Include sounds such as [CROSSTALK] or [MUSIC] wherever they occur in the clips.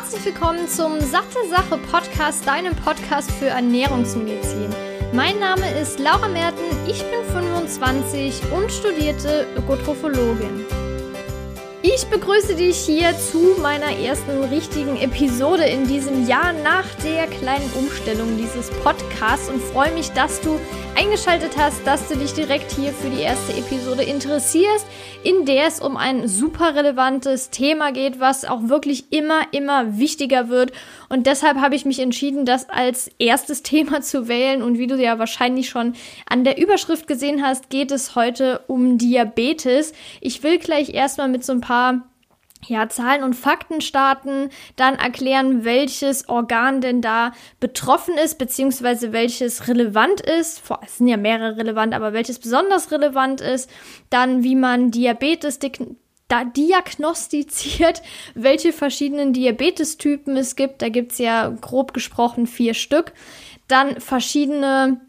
Herzlich willkommen zum Satte Sache Podcast, deinem Podcast für Ernährungsmedizin. Mein Name ist Laura Merten, ich bin 25 und studierte Ökotrophologin. Ich begrüße dich hier zu meiner ersten richtigen Episode in diesem Jahr nach der kleinen Umstellung dieses Podcasts und freue mich, dass du eingeschaltet hast, dass du dich direkt hier für die erste Episode interessierst, in der es um ein super relevantes Thema geht, was auch wirklich immer, immer wichtiger wird. Und deshalb habe ich mich entschieden, das als erstes [LAUGHS] Thema zu wählen. Und wie du ja wahrscheinlich schon an der Überschrift gesehen hast, geht es heute um Diabetes. Ich will gleich erstmal mit so ein paar ja, Zahlen und Fakten starten, dann erklären, welches Organ denn da betroffen ist, beziehungsweise welches relevant ist. Es sind ja mehrere relevant, aber welches besonders relevant ist. Dann, wie man Diabetes da diagnostiziert, [LAUGHS] welche verschiedenen Diabetestypen es gibt. Da gibt's ja grob gesprochen vier Stück. Dann verschiedene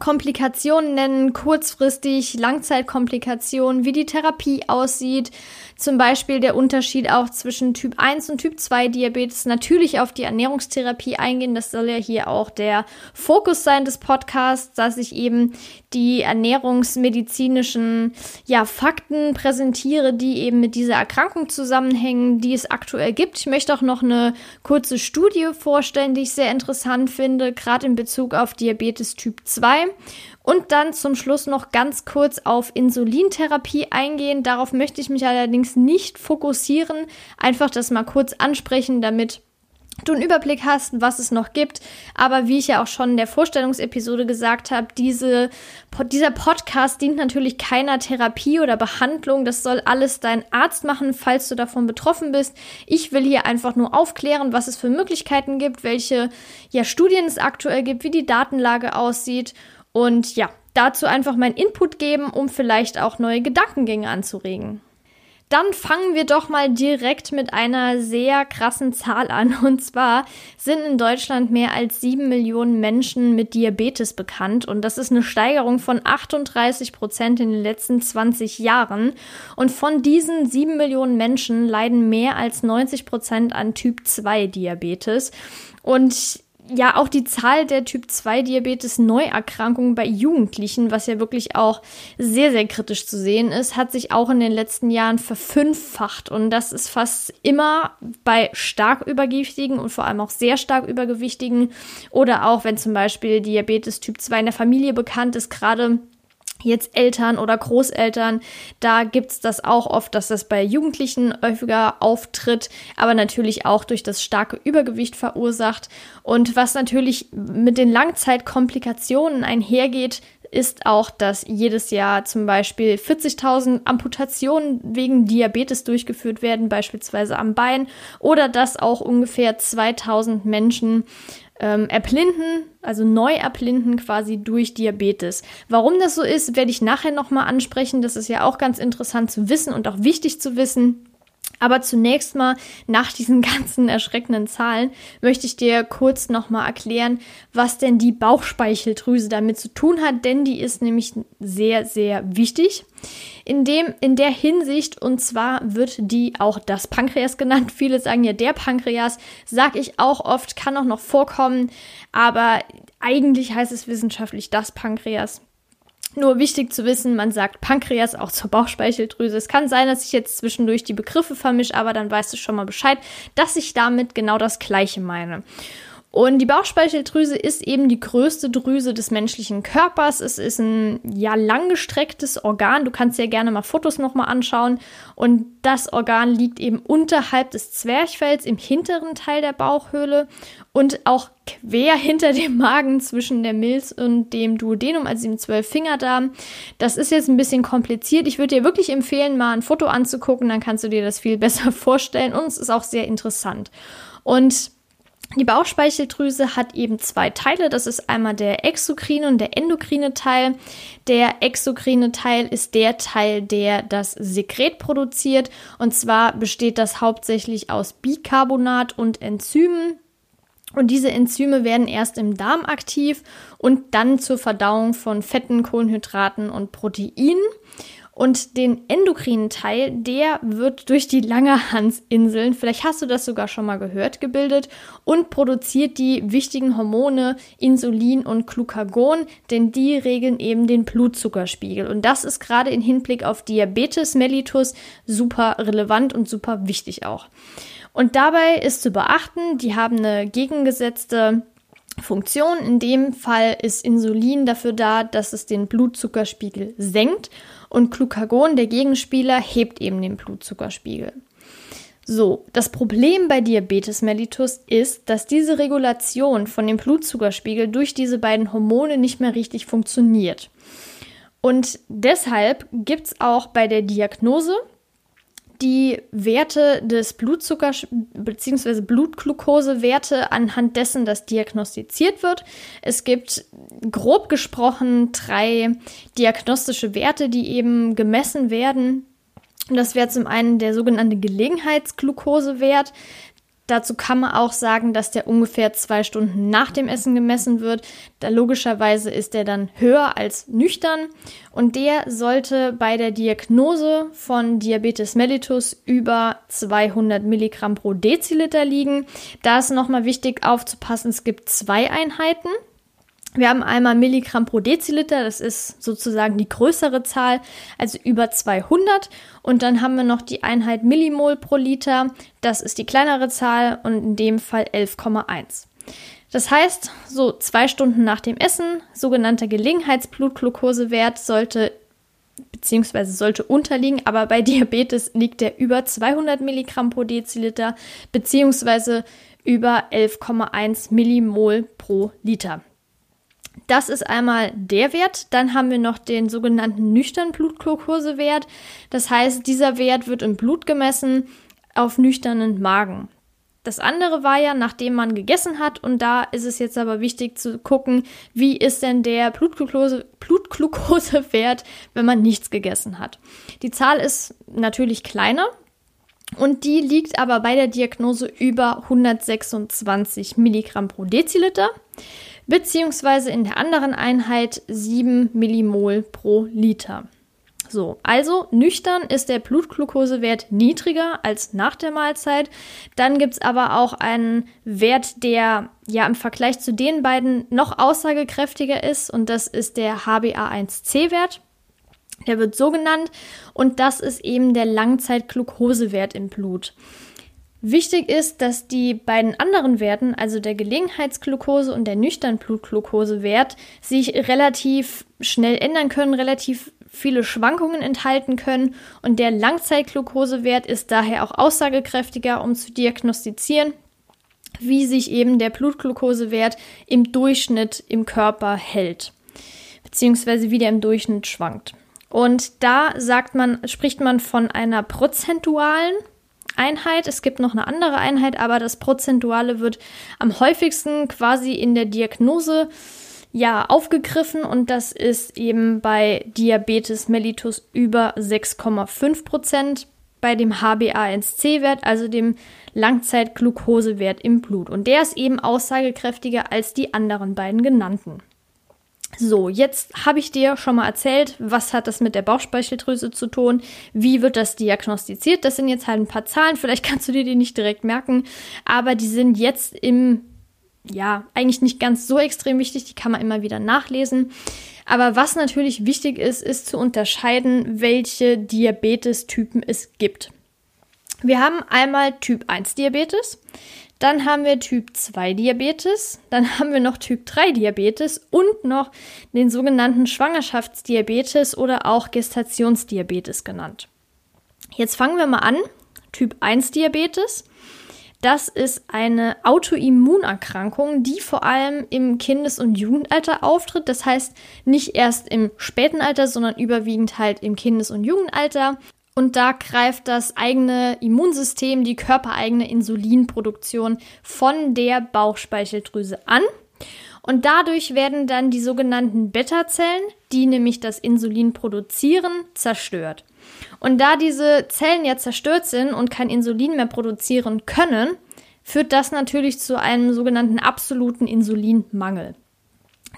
Komplikationen nennen, kurzfristig, Langzeitkomplikationen, wie die Therapie aussieht, zum Beispiel der Unterschied auch zwischen Typ 1 und Typ 2 Diabetes, natürlich auf die Ernährungstherapie eingehen. Das soll ja hier auch der Fokus sein des Podcasts, dass ich eben die ernährungsmedizinischen ja, Fakten präsentiere, die eben mit dieser Erkrankung zusammenhängen, die es aktuell gibt. Ich möchte auch noch eine kurze Studie vorstellen, die ich sehr interessant finde, gerade in Bezug auf Diabetes Typ 2. Und dann zum Schluss noch ganz kurz auf Insulintherapie eingehen. Darauf möchte ich mich allerdings nicht fokussieren. Einfach das mal kurz ansprechen, damit du einen Überblick hast, was es noch gibt. Aber wie ich ja auch schon in der Vorstellungsepisode gesagt habe, diese, dieser Podcast dient natürlich keiner Therapie oder Behandlung. Das soll alles dein Arzt machen, falls du davon betroffen bist. Ich will hier einfach nur aufklären, was es für Möglichkeiten gibt, welche ja, Studien es aktuell gibt, wie die Datenlage aussieht und ja, dazu einfach meinen Input geben, um vielleicht auch neue Gedankengänge anzuregen. Dann fangen wir doch mal direkt mit einer sehr krassen Zahl an. [LAUGHS] Und zwar sind in Deutschland mehr als sieben Millionen Menschen mit Diabetes bekannt. Und das ist eine Steigerung von 38 Prozent in den letzten 20 Jahren. Und von diesen sieben Millionen Menschen leiden mehr als 90 Prozent an Typ 2 Diabetes. Und ja auch die Zahl der Typ 2 Diabetes Neuerkrankungen bei Jugendlichen, was ja wirklich auch sehr, sehr kritisch zu sehen ist, hat sich auch in den letzten Jahren verfünffacht. Und das ist fast immer bei stark übergewichtigen und vor allem auch sehr stark übergewichtigen oder auch wenn zum Beispiel Diabetes Typ 2 in der Familie bekannt ist, gerade jetzt Eltern oder Großeltern, da gibt's das auch oft, dass das bei Jugendlichen häufiger auftritt, aber natürlich auch durch das starke Übergewicht verursacht. Und was natürlich mit den Langzeitkomplikationen einhergeht, ist auch, dass jedes Jahr zum Beispiel 40.000 Amputationen wegen Diabetes durchgeführt werden, beispielsweise am Bein, oder dass auch ungefähr 2000 Menschen ähm, erblinden, also neu erblinden quasi durch Diabetes. Warum das so ist, werde ich nachher nochmal ansprechen. Das ist ja auch ganz interessant zu wissen und auch wichtig zu wissen. Aber zunächst mal, nach diesen [LAUGHS] ganzen erschreckenden Zahlen, möchte ich dir kurz nochmal erklären, was denn die Bauchspeicheldrüse damit zu tun hat, denn die ist nämlich sehr, sehr wichtig. In, dem, in der Hinsicht, und zwar wird die auch das Pankreas [LAUGHS] genannt. Viele sagen ja der Pankreas, sag ich auch oft, kann auch noch vorkommen, aber eigentlich heißt es wissenschaftlich das Pankreas. Nur wichtig zu wissen, man sagt Pankreas auch zur Bauchspeicheldrüse. Es kann sein, dass ich jetzt zwischendurch die Begriffe vermische, aber dann weißt du schon mal Bescheid, dass ich damit genau das Gleiche meine. Und die Bauchspeicheldrüse ist eben die größte Drüse des menschlichen Körpers. Es ist ein ja langgestrecktes Organ. Du kannst dir gerne mal Fotos nochmal anschauen. Und das Organ liegt eben unterhalb des Zwerchfells im hinteren Teil der Bauchhöhle und auch quer hinter dem Magen zwischen der Milz und dem Duodenum, also dem Zwölffingerdarm. Das ist jetzt ein bisschen kompliziert. Ich würde dir wirklich empfehlen, mal ein Foto anzugucken, dann kannst du dir das viel [LAUGHS] besser vorstellen und es ist auch sehr interessant. Und die Bauchspeicheldrüse hat eben zwei Teile. Das ist einmal der exokrine und der endokrine Teil. Der exokrine Teil ist der Teil, der das Sekret produziert. Und zwar besteht das hauptsächlich aus Bicarbonat und Enzymen. Und diese Enzyme werden erst im Darm aktiv und dann zur Verdauung von Fetten, Kohlenhydraten und Proteinen. Und den endokrinen Teil, der wird durch die Langerhansinseln, vielleicht hast du das sogar schon mal gehört, gebildet und produziert die wichtigen Hormone Insulin und Glucagon, denn die regeln eben den Blutzuckerspiegel. Und das ist gerade im Hinblick auf Diabetes mellitus super relevant und super wichtig auch. Und dabei ist zu beachten, die haben eine gegengesetzte Funktion. In dem Fall ist Insulin dafür da, dass es den Blutzuckerspiegel senkt und Glucagon, der Gegenspieler, hebt eben den Blutzuckerspiegel. So, das Problem bei Diabetes mellitus ist, dass diese Regulation von dem Blutzuckerspiegel durch diese beiden Hormone nicht mehr richtig funktioniert. Und deshalb gibt es auch bei der Diagnose die Werte des Blutzuckers bzw. Blutglukosewerte anhand dessen das diagnostiziert wird. Es gibt grob gesprochen drei diagnostische Werte, die eben gemessen werden. Das wäre zum einen der sogenannte Gelegenheitsglukosewert. Dazu kann man auch sagen, dass der ungefähr zwei Stunden nach dem Essen gemessen wird. Da logischerweise ist der dann höher als nüchtern und der sollte bei der Diagnose von Diabetes mellitus über 200 Milligramm pro Deziliter liegen. Da ist nochmal wichtig aufzupassen, es gibt zwei Einheiten. Wir haben einmal Milligramm pro Deziliter, das ist sozusagen die größere Zahl, also über 200. Und dann haben wir noch die Einheit Millimol pro Liter, das ist die kleinere Zahl und in dem Fall 11,1. Das heißt, so zwei Stunden nach dem Essen, sogenannter Gelegenheitsblutglukosewert sollte beziehungsweise sollte unterliegen, aber bei [LAUGHS] Diabetes liegt der über 200 Milligramm pro Deziliter beziehungsweise über 11,1 Millimol pro Liter. Das ist einmal der Wert. Dann haben wir noch den sogenannten nüchternen Blutglukosewert. Das heißt, dieser Wert wird im Blut gemessen auf nüchternen Magen. Das andere war ja, nachdem man gegessen hat, und da ist es jetzt aber wichtig zu gucken, wie ist denn der Blutglukose, Blutglukosewert, wenn man nichts gegessen hat. Die Zahl ist natürlich kleiner, und die liegt aber bei der Diagnose über 126 Milligramm pro Deziliter beziehungsweise in der anderen Einheit 7 Millimol pro Liter. So, also nüchtern ist der Blutglukosewert niedriger als nach der Mahlzeit. Dann gibt es aber auch einen Wert, der ja im Vergleich zu den beiden noch aussagekräftiger ist und das ist der HbA1c-Wert. Der wird so genannt und das ist eben der Langzeitglukosewert im Blut. Wichtig ist, dass die beiden anderen Werten, also der Gelegenheitsglukose und der nüchtern Blutglukosewert, sich relativ schnell ändern können, relativ viele Schwankungen enthalten können und der Langzeitglukosewert ist daher auch aussagekräftiger, um zu diagnostizieren, wie sich eben der Blutglukosewert im Durchschnitt im Körper hält, beziehungsweise wie der im Durchschnitt schwankt. Und da sagt man, spricht man von einer prozentualen Einheit. Es gibt noch eine andere Einheit, aber das Prozentuale wird am häufigsten quasi in der Diagnose ja aufgegriffen und das ist eben bei Diabetes mellitus über 6,5 Prozent bei dem HbA1c-Wert, also dem Langzeitglukosewert im Blut. Und der ist eben aussagekräftiger als die anderen beiden genannten. So, jetzt habe ich dir schon mal erzählt, was hat das mit der Bauchspeicheldrüse zu tun, wie wird das diagnostiziert. Das sind jetzt halt ein paar Zahlen, [LAUGHS] vielleicht kannst du dir die nicht direkt merken, aber die sind jetzt im, ja, eigentlich nicht ganz so extrem wichtig, die kann man immer wieder nachlesen. Aber was natürlich wichtig ist, ist zu unterscheiden, welche Diabetes-Typen es gibt. Wir haben einmal Typ 1 Diabetes. Dann haben wir Typ 2 Diabetes, dann haben wir noch Typ 3 Diabetes und noch den sogenannten Schwangerschaftsdiabetes oder auch Gestationsdiabetes genannt. Jetzt fangen wir mal an. Typ 1 Diabetes. Das ist eine Autoimmunerkrankung, die vor allem im Kindes- und Jugendalter auftritt. Das heißt nicht erst im späten Alter, sondern überwiegend halt im Kindes- und Jugendalter. Und da greift das eigene Immunsystem, die körpereigene Insulinproduktion von der Bauchspeicheldrüse an. Und dadurch werden dann die sogenannten Beta-Zellen, die nämlich das Insulin produzieren, zerstört. Und da diese Zellen ja zerstört sind und kein Insulin mehr produzieren können, führt das natürlich zu einem sogenannten absoluten Insulinmangel.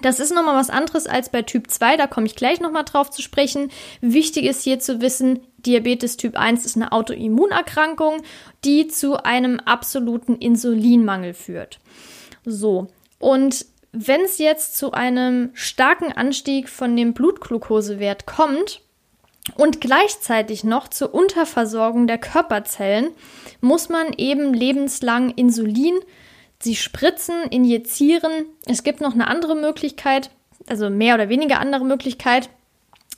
Das ist nochmal was anderes als bei Typ 2, da komme ich gleich nochmal drauf zu sprechen. Wichtig ist hier zu wissen, Diabetes Typ 1 ist eine Autoimmunerkrankung, die zu einem absoluten Insulinmangel führt. So, und wenn es jetzt zu einem starken Anstieg von dem Blutglukosewert kommt und gleichzeitig noch zur Unterversorgung der Körperzellen, muss man eben lebenslang Insulin sie spritzen, injizieren. Es gibt noch eine andere Möglichkeit, also mehr oder weniger andere Möglichkeit,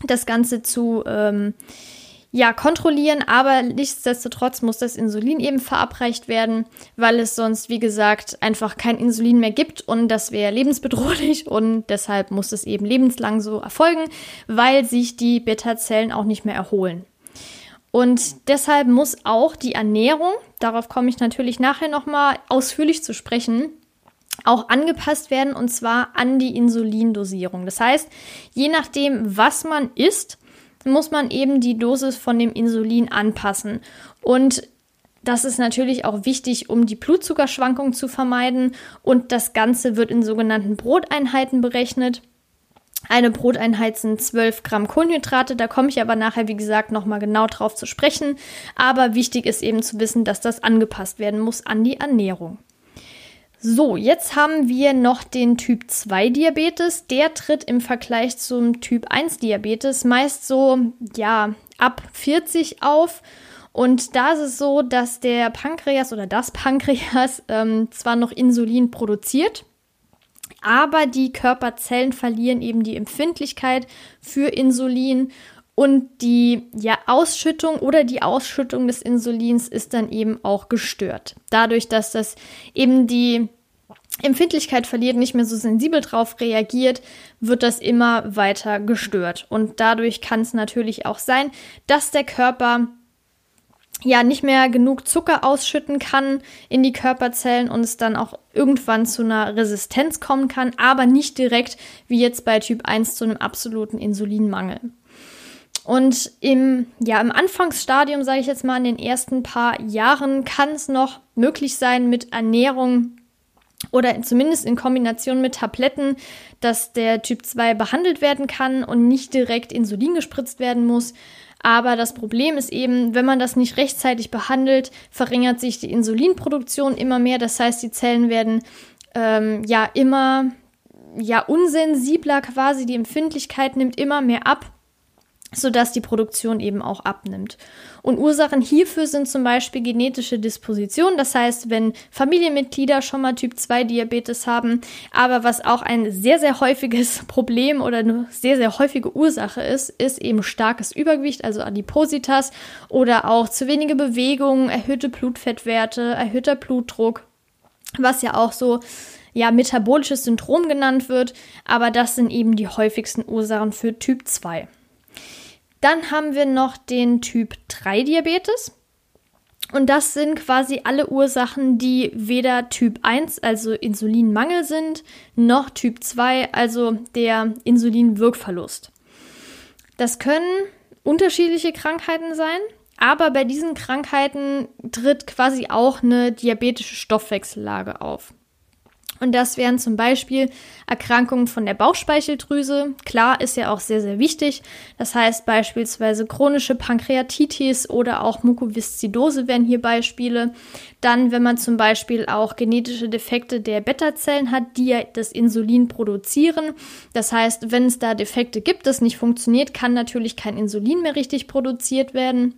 das Ganze zu ähm, ja, kontrollieren, aber nichtsdestotrotz muss das Insulin eben verabreicht werden, weil es sonst, wie gesagt, einfach kein Insulin mehr gibt und das wäre lebensbedrohlich und deshalb muss es eben lebenslang so erfolgen, weil sich die Beta-Zellen auch nicht mehr erholen. Und deshalb muss auch die Ernährung, darauf komme ich natürlich nachher nochmal ausführlich zu sprechen, auch angepasst werden und zwar an die Insulindosierung. Das heißt, je nachdem, was man isst, muss man eben die Dosis von dem Insulin anpassen. Und das ist natürlich auch wichtig, um die Blutzuckerschwankung zu vermeiden. Und das Ganze wird in sogenannten Broteinheiten berechnet. Eine Broteinheit sind 12 Gramm Kohlenhydrate, da komme ich aber nachher, wie gesagt, nochmal genau drauf zu sprechen. Aber wichtig ist eben zu wissen, dass das angepasst werden muss an die Ernährung. So, jetzt haben wir noch den Typ 2 Diabetes. Der tritt im Vergleich zum Typ 1 Diabetes meist so, ja, ab 40 auf. Und da ist es so, dass der Pankreas oder das Pankreas ähm, zwar noch Insulin produziert, aber die Körperzellen verlieren eben die Empfindlichkeit für Insulin und die ja, Ausschüttung oder die Ausschüttung des Insulins ist dann eben auch gestört. Dadurch, dass das eben die Empfindlichkeit verliert, nicht mehr so sensibel drauf reagiert, wird das immer weiter gestört. Und dadurch kann es natürlich auch sein, dass der Körper ja nicht mehr genug Zucker ausschütten kann in die Körperzellen und es dann auch irgendwann zu einer Resistenz kommen kann, aber nicht direkt wie jetzt bei Typ 1 zu einem absoluten Insulinmangel. Und im, ja, im Anfangsstadium, sage ich jetzt mal, in den ersten paar Jahren kann es noch möglich sein, mit Ernährung oder zumindest in Kombination mit Tabletten, dass der Typ 2 behandelt werden kann und nicht direkt Insulin gespritzt werden muss. Aber das Problem ist eben, wenn man das nicht rechtzeitig behandelt, verringert sich die Insulinproduktion immer mehr. Das heißt, die Zellen werden ähm, ja immer ja unsensibler quasi. Die Empfindlichkeit nimmt immer mehr ab sodass die Produktion eben auch abnimmt. Und Ursachen hierfür sind zum Beispiel genetische Disposition, das heißt, wenn Familienmitglieder schon mal Typ 2 Diabetes haben, aber was auch ein sehr, sehr häufiges [LAUGHS] Problem oder eine sehr, sehr häufige Ursache ist, ist eben starkes Übergewicht, also Adipositas oder auch zu wenige Bewegung, erhöhte Blutfettwerte, erhöhter Blutdruck, was ja auch so ja, metabolisches Syndrom genannt wird, aber das sind eben die häufigsten Ursachen für Typ 2. Dann haben wir noch den Typ 3 Diabetes. Und das sind quasi alle Ursachen, die weder Typ 1, also Insulinmangel sind, noch Typ 2, also der Insulinwirkverlust. Das können unterschiedliche Krankheiten sein, aber bei diesen Krankheiten tritt quasi auch eine diabetische Stoffwechsellage auf. Und das wären zum Beispiel Erkrankungen von der Bauchspeicheldrüse. Klar, ist ja auch sehr, sehr wichtig. Das heißt beispielsweise chronische Pankreatitis oder auch Mukoviszidose wären hier Beispiele. Dann, wenn man zum Beispiel auch genetische Defekte der Beta-Zellen hat, die ja das Insulin produzieren. Das heißt, wenn es da Defekte gibt, das nicht funktioniert, kann natürlich kein Insulin mehr richtig produziert werden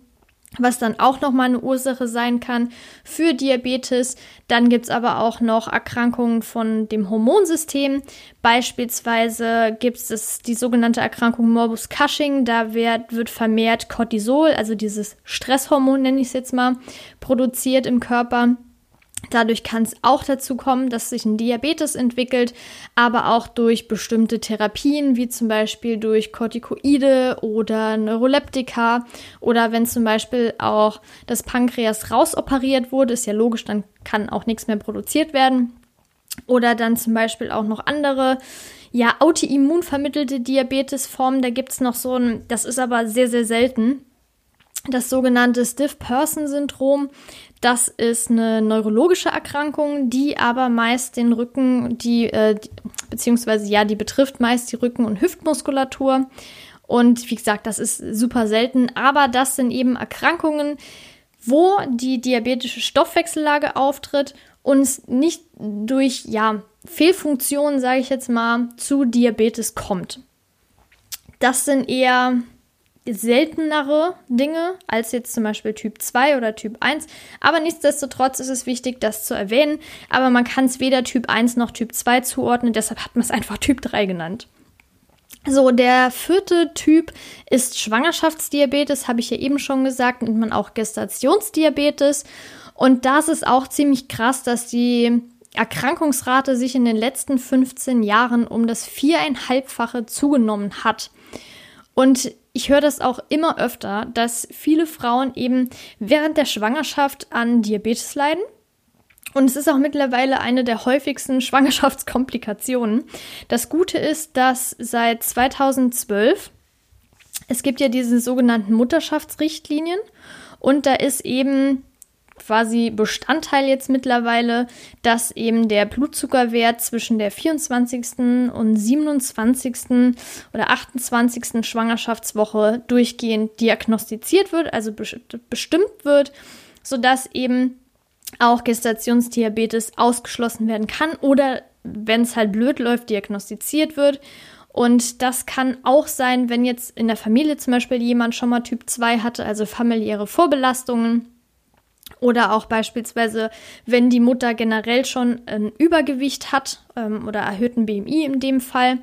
was dann auch nochmal eine Ursache sein kann für Diabetes. Dann gibt es aber auch noch Erkrankungen von dem Hormonsystem. Beispielsweise gibt es die sogenannte Erkrankung Morbus Cushing. Da wird, wird vermehrt Cortisol, also dieses Stresshormon nenne ich es jetzt mal, produziert im Körper. Dadurch kann es auch dazu kommen, dass sich ein Diabetes entwickelt, aber auch durch bestimmte Therapien, wie zum Beispiel durch Corticoide oder Neuroleptika oder wenn zum Beispiel auch das Pankreas rausoperiert wurde, ist ja logisch, dann kann auch nichts mehr produziert werden. Oder dann zum Beispiel auch noch andere, ja, autoimmun vermittelte Diabetesformen. Da gibt es noch so ein, das ist aber sehr, sehr selten das sogenannte Stiff-Person-Syndrom. Das ist eine neurologische Erkrankung, die aber meist den Rücken, die, äh, beziehungsweise ja, die betrifft meist die Rücken- und Hüftmuskulatur. Und wie gesagt, das ist super selten, aber das sind eben Erkrankungen, wo die diabetische Stoffwechsellage auftritt und nicht durch ja, Fehlfunktionen, sage ich jetzt mal, zu Diabetes kommt. Das sind eher seltenere Dinge als jetzt zum Beispiel Typ 2 oder Typ 1. Aber nichtsdestotrotz ist es wichtig, das zu erwähnen. Aber man kann es weder Typ 1 noch Typ 2 zuordnen, deshalb hat man es [LAUGHS] einfach Typ 3 genannt. So, der vierte Typ ist Schwangerschaftsdiabetes, habe ich ja eben schon gesagt, nennt man auch Gestationsdiabetes. Und das ist auch ziemlich krass, dass die Erkrankungsrate sich in den letzten 15 Jahren um das viereinhalbfache zugenommen hat. Und ich höre das auch immer öfter, dass viele Frauen eben während der Schwangerschaft an Diabetes leiden. Und es ist auch mittlerweile eine der häufigsten [LAUGHS] Schwangerschaftskomplikationen. Das Gute ist, dass seit 2012 es gibt ja diese sogenannten Mutterschaftsrichtlinien und da ist eben quasi Bestandteil jetzt mittlerweile, dass eben der Blutzuckerwert zwischen der 24. und 27. oder 28. Schwangerschaftswoche durchgehend diagnostiziert wird, also bestimmt wird, sodass eben auch Gestationsdiabetes ausgeschlossen werden kann oder wenn es halt blöd läuft, diagnostiziert wird. Und das kann auch sein, wenn jetzt in der Familie zum Beispiel jemand schon mal Typ 2 hatte, also familiäre Vorbelastungen oder auch beispielsweise, wenn die Mutter generell schon ein Übergewicht hat ähm, oder erhöhten BMI in dem Fall.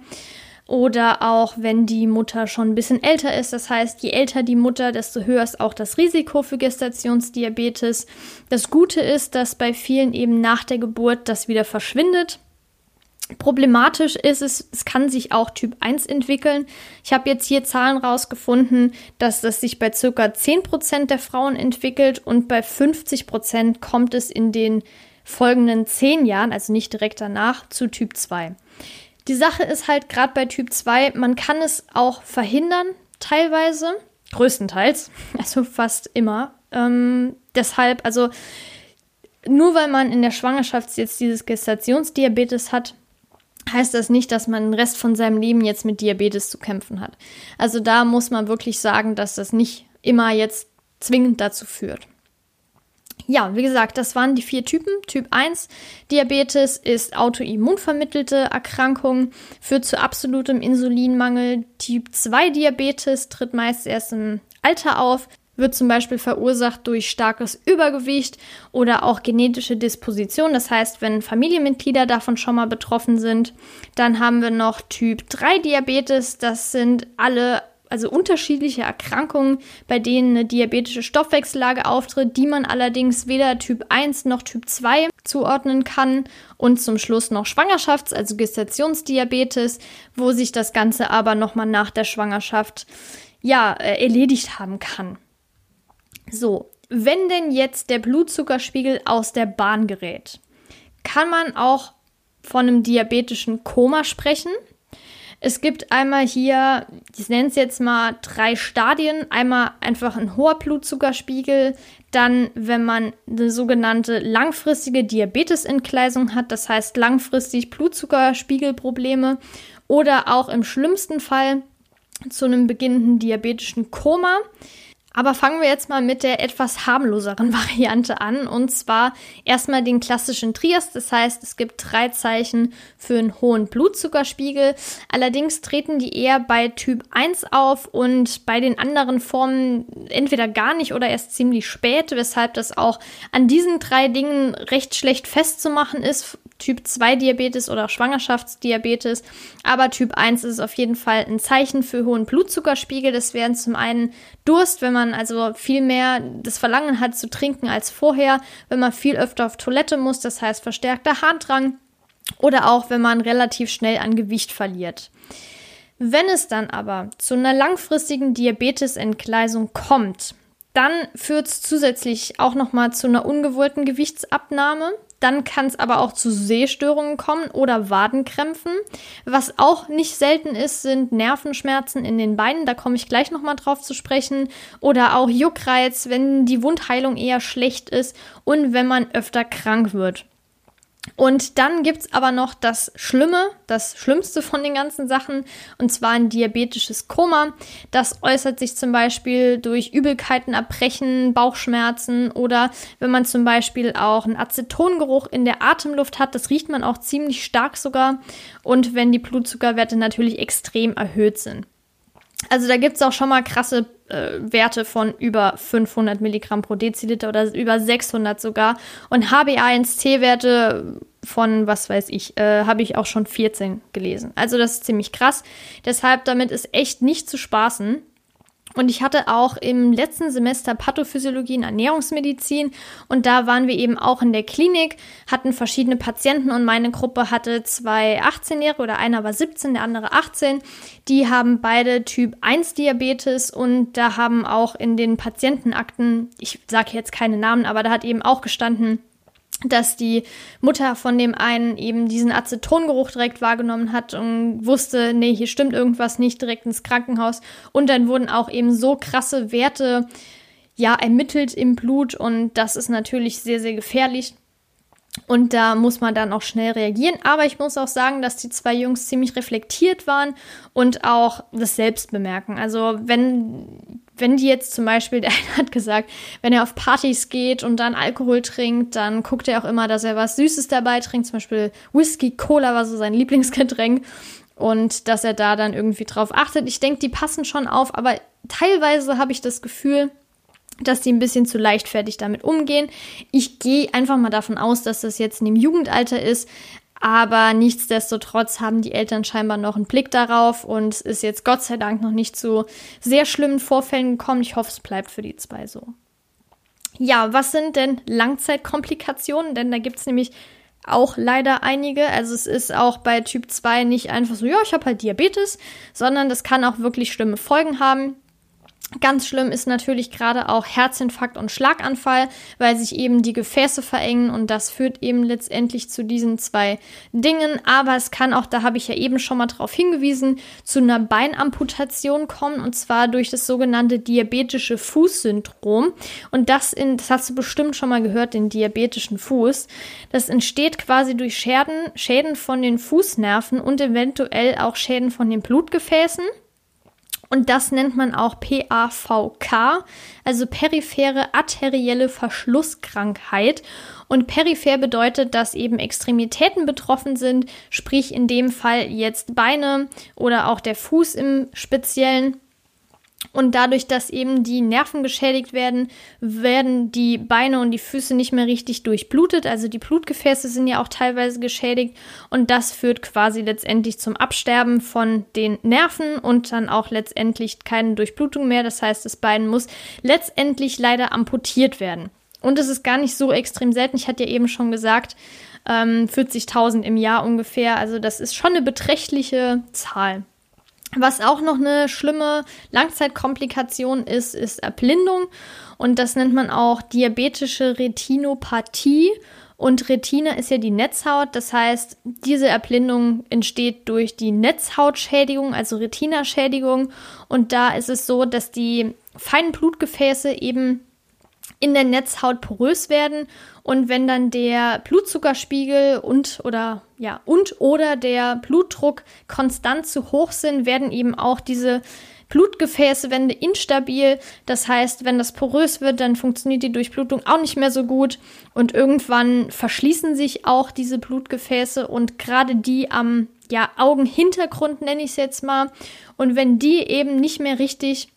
Oder auch wenn die Mutter schon ein bisschen älter ist. Das heißt, je älter die Mutter, desto höher ist auch das Risiko für Gestationsdiabetes. Das Gute ist, dass bei vielen eben nach der Geburt das wieder verschwindet. Problematisch ist es, es kann sich auch Typ 1 entwickeln. Ich habe jetzt hier Zahlen rausgefunden, dass das sich bei circa 10% der Frauen entwickelt und bei 50% kommt es in den folgenden 10 Jahren, also nicht direkt danach, zu Typ 2. Die Sache ist halt gerade bei Typ 2, man kann es auch verhindern, teilweise, größtenteils, [LAUGHS] also fast immer. Ähm, deshalb, also nur weil man in der Schwangerschaft jetzt dieses Gestationsdiabetes hat, heißt das nicht, dass man den Rest von seinem Leben jetzt mit Diabetes zu kämpfen hat. Also da muss man wirklich sagen, dass das nicht immer jetzt zwingend dazu führt. Ja, wie gesagt, das waren die vier Typen. Typ 1 Diabetes ist autoimmunvermittelte Erkrankung, führt zu absolutem Insulinmangel. Typ 2 Diabetes tritt meist erst im Alter auf, wird zum Beispiel verursacht durch starkes Übergewicht oder auch genetische Disposition. Das heißt, wenn Familienmitglieder davon schon mal betroffen sind. Dann haben wir noch Typ 3 Diabetes. Das sind alle also unterschiedliche Erkrankungen, bei denen eine diabetische Stoffwechsellage auftritt, die man allerdings weder Typ 1 noch Typ 2 zuordnen kann. Und zum Schluss noch Schwangerschafts-, also Gestationsdiabetes, wo sich das Ganze aber nochmal nach der Schwangerschaft ja, äh, erledigt haben kann. So, wenn denn jetzt der Blutzuckerspiegel aus der Bahn gerät, kann man auch von einem diabetischen Koma sprechen. Es gibt einmal hier, ich nenne es jetzt mal drei Stadien. Einmal einfach ein hoher Blutzuckerspiegel, dann, wenn man eine sogenannte langfristige Diabetesentgleisung hat, das heißt langfristig Blutzuckerspiegelprobleme oder auch im schlimmsten Fall zu einem beginnenden diabetischen Koma. Aber fangen wir jetzt mal mit der etwas harmloseren [LAUGHS] Variante an. Und zwar erstmal den klassischen Trias. Das heißt, es gibt drei Zeichen für einen hohen Blutzuckerspiegel. Allerdings treten die eher bei Typ 1 auf und bei den anderen Formen entweder gar nicht oder erst ziemlich spät, weshalb das auch an diesen drei Dingen recht schlecht festzumachen ist. Typ 2 Diabetes oder Schwangerschaftsdiabetes. Aber Typ 1 ist auf jeden Fall ein Zeichen für hohen Blutzuckerspiegel. Das wären zum einen Durst, wenn man also viel mehr das Verlangen hat zu trinken als vorher, wenn man viel öfter auf Toilette muss, das heißt verstärkter Harndrang oder auch wenn man relativ schnell an Gewicht verliert. Wenn es dann aber zu einer langfristigen Diabetesentgleisung kommt, dann führt es zusätzlich auch nochmal zu einer ungewollten Gewichtsabnahme. Dann kann es aber auch zu Sehstörungen kommen oder Wadenkrämpfen. Was auch nicht selten ist, sind Nervenschmerzen in den Beinen. Da komme ich gleich nochmal drauf zu sprechen. Oder auch Juckreiz, wenn die Wundheilung eher schlecht ist und wenn man öfter krank wird. Und dann gibt es aber noch das Schlimme, das Schlimmste von den ganzen Sachen, und zwar ein diabetisches Koma. Das äußert sich zum Beispiel durch Übelkeiten, Erbrechen, Bauchschmerzen oder wenn man zum Beispiel auch einen Acetongeruch in der Atemluft hat, das riecht man auch ziemlich stark sogar. Und wenn die Blutzuckerwerte natürlich extrem erhöht sind. Also da gibt es auch schon mal krasse äh, Werte von über 500 Milligramm pro Deziliter oder über 600 sogar. Und HbA1c-Werte von, was weiß ich, äh, habe ich auch schon 14 gelesen. Also das ist ziemlich krass. Deshalb damit ist echt nicht zu spaßen. Und ich hatte auch im letzten Semester Pathophysiologie und Ernährungsmedizin. Und da waren wir eben auch in der Klinik, hatten verschiedene Patienten. Und meine Gruppe hatte zwei 18-Jährige oder einer war 17, der andere 18. Die haben beide Typ 1 Diabetes. Und da haben auch in den Patientenakten, ich sage jetzt keine Namen, aber da hat eben auch gestanden, dass die Mutter von dem einen eben diesen Acetongeruch direkt wahrgenommen hat und wusste, nee, hier stimmt irgendwas nicht, direkt ins Krankenhaus. Und dann wurden auch eben so krasse Werte ja ermittelt im Blut und das ist natürlich sehr, sehr gefährlich. Und da muss man dann auch schnell reagieren. Aber ich muss auch sagen, dass die zwei Jungs ziemlich reflektiert waren und auch das selbst bemerken. Also wenn, wenn die jetzt zum Beispiel, [LAUGHS] der eine hat gesagt, wenn er auf Partys geht und dann Alkohol trinkt, dann guckt er auch immer, dass er was Süßes dabei trinkt. Zum Beispiel Whisky, Cola war so sein Lieblingsgetränk. Und dass er da dann irgendwie drauf achtet. Ich denke, die passen schon auf, aber teilweise habe ich das Gefühl, dass die ein bisschen zu leichtfertig damit umgehen. Ich gehe einfach mal davon aus, dass das jetzt in dem Jugendalter ist. Aber nichtsdestotrotz haben die Eltern scheinbar noch einen Blick darauf und es ist jetzt Gott sei Dank noch nicht zu sehr schlimmen Vorfällen gekommen. Ich hoffe, es bleibt für die zwei so. Ja, was sind denn Langzeitkomplikationen? Denn da gibt es nämlich auch leider einige. Also es ist auch bei Typ 2 nicht einfach so, ja, ich habe halt Diabetes, sondern das kann auch wirklich schlimme Folgen haben. Ganz schlimm ist natürlich gerade auch Herzinfarkt und Schlaganfall, weil sich eben die Gefäße verengen und das führt eben letztendlich zu diesen zwei Dingen. Aber es kann auch, da habe ich ja eben schon mal darauf hingewiesen, zu einer Beinamputation kommen und zwar durch das sogenannte diabetische Fußsyndrom. Und das, in, das hast du bestimmt schon mal gehört, den diabetischen Fuß. Das entsteht quasi durch Schäden, Schäden von den Fußnerven und eventuell auch Schäden von den Blutgefäßen. Und das nennt man auch PAVK, also periphere arterielle Verschlusskrankheit. Und peripher bedeutet, dass eben Extremitäten betroffen sind, sprich in dem Fall jetzt Beine oder auch der Fuß im Speziellen. Und dadurch, dass eben die Nerven geschädigt werden, werden die Beine und die Füße nicht mehr richtig durchblutet. Also die Blutgefäße sind ja auch teilweise geschädigt. Und das führt quasi letztendlich zum Absterben von den Nerven und dann auch letztendlich keine Durchblutung mehr. Das heißt, das Bein muss letztendlich leider amputiert werden. Und es ist gar nicht so extrem selten. Ich hatte ja eben schon gesagt, ähm, 40.000 im Jahr ungefähr. Also das ist schon eine beträchtliche Zahl. Was auch noch eine schlimme Langzeitkomplikation ist, ist Erblindung. Und das nennt man auch diabetische Retinopathie. Und Retina ist ja die Netzhaut. Das heißt, diese Erblindung entsteht durch die Netzhautschädigung, also Retinaschädigung. Und da ist es so, dass die feinen Blutgefäße eben in der Netzhaut porös werden und wenn dann der Blutzuckerspiegel und oder ja und oder der Blutdruck konstant zu hoch sind, werden eben auch diese Blutgefäße werden instabil. Das heißt, wenn das porös wird, dann funktioniert die Durchblutung auch nicht mehr so gut und irgendwann verschließen sich auch diese Blutgefäße und gerade die am ja, Augenhintergrund nenne ich es jetzt mal. Und wenn die eben nicht mehr richtig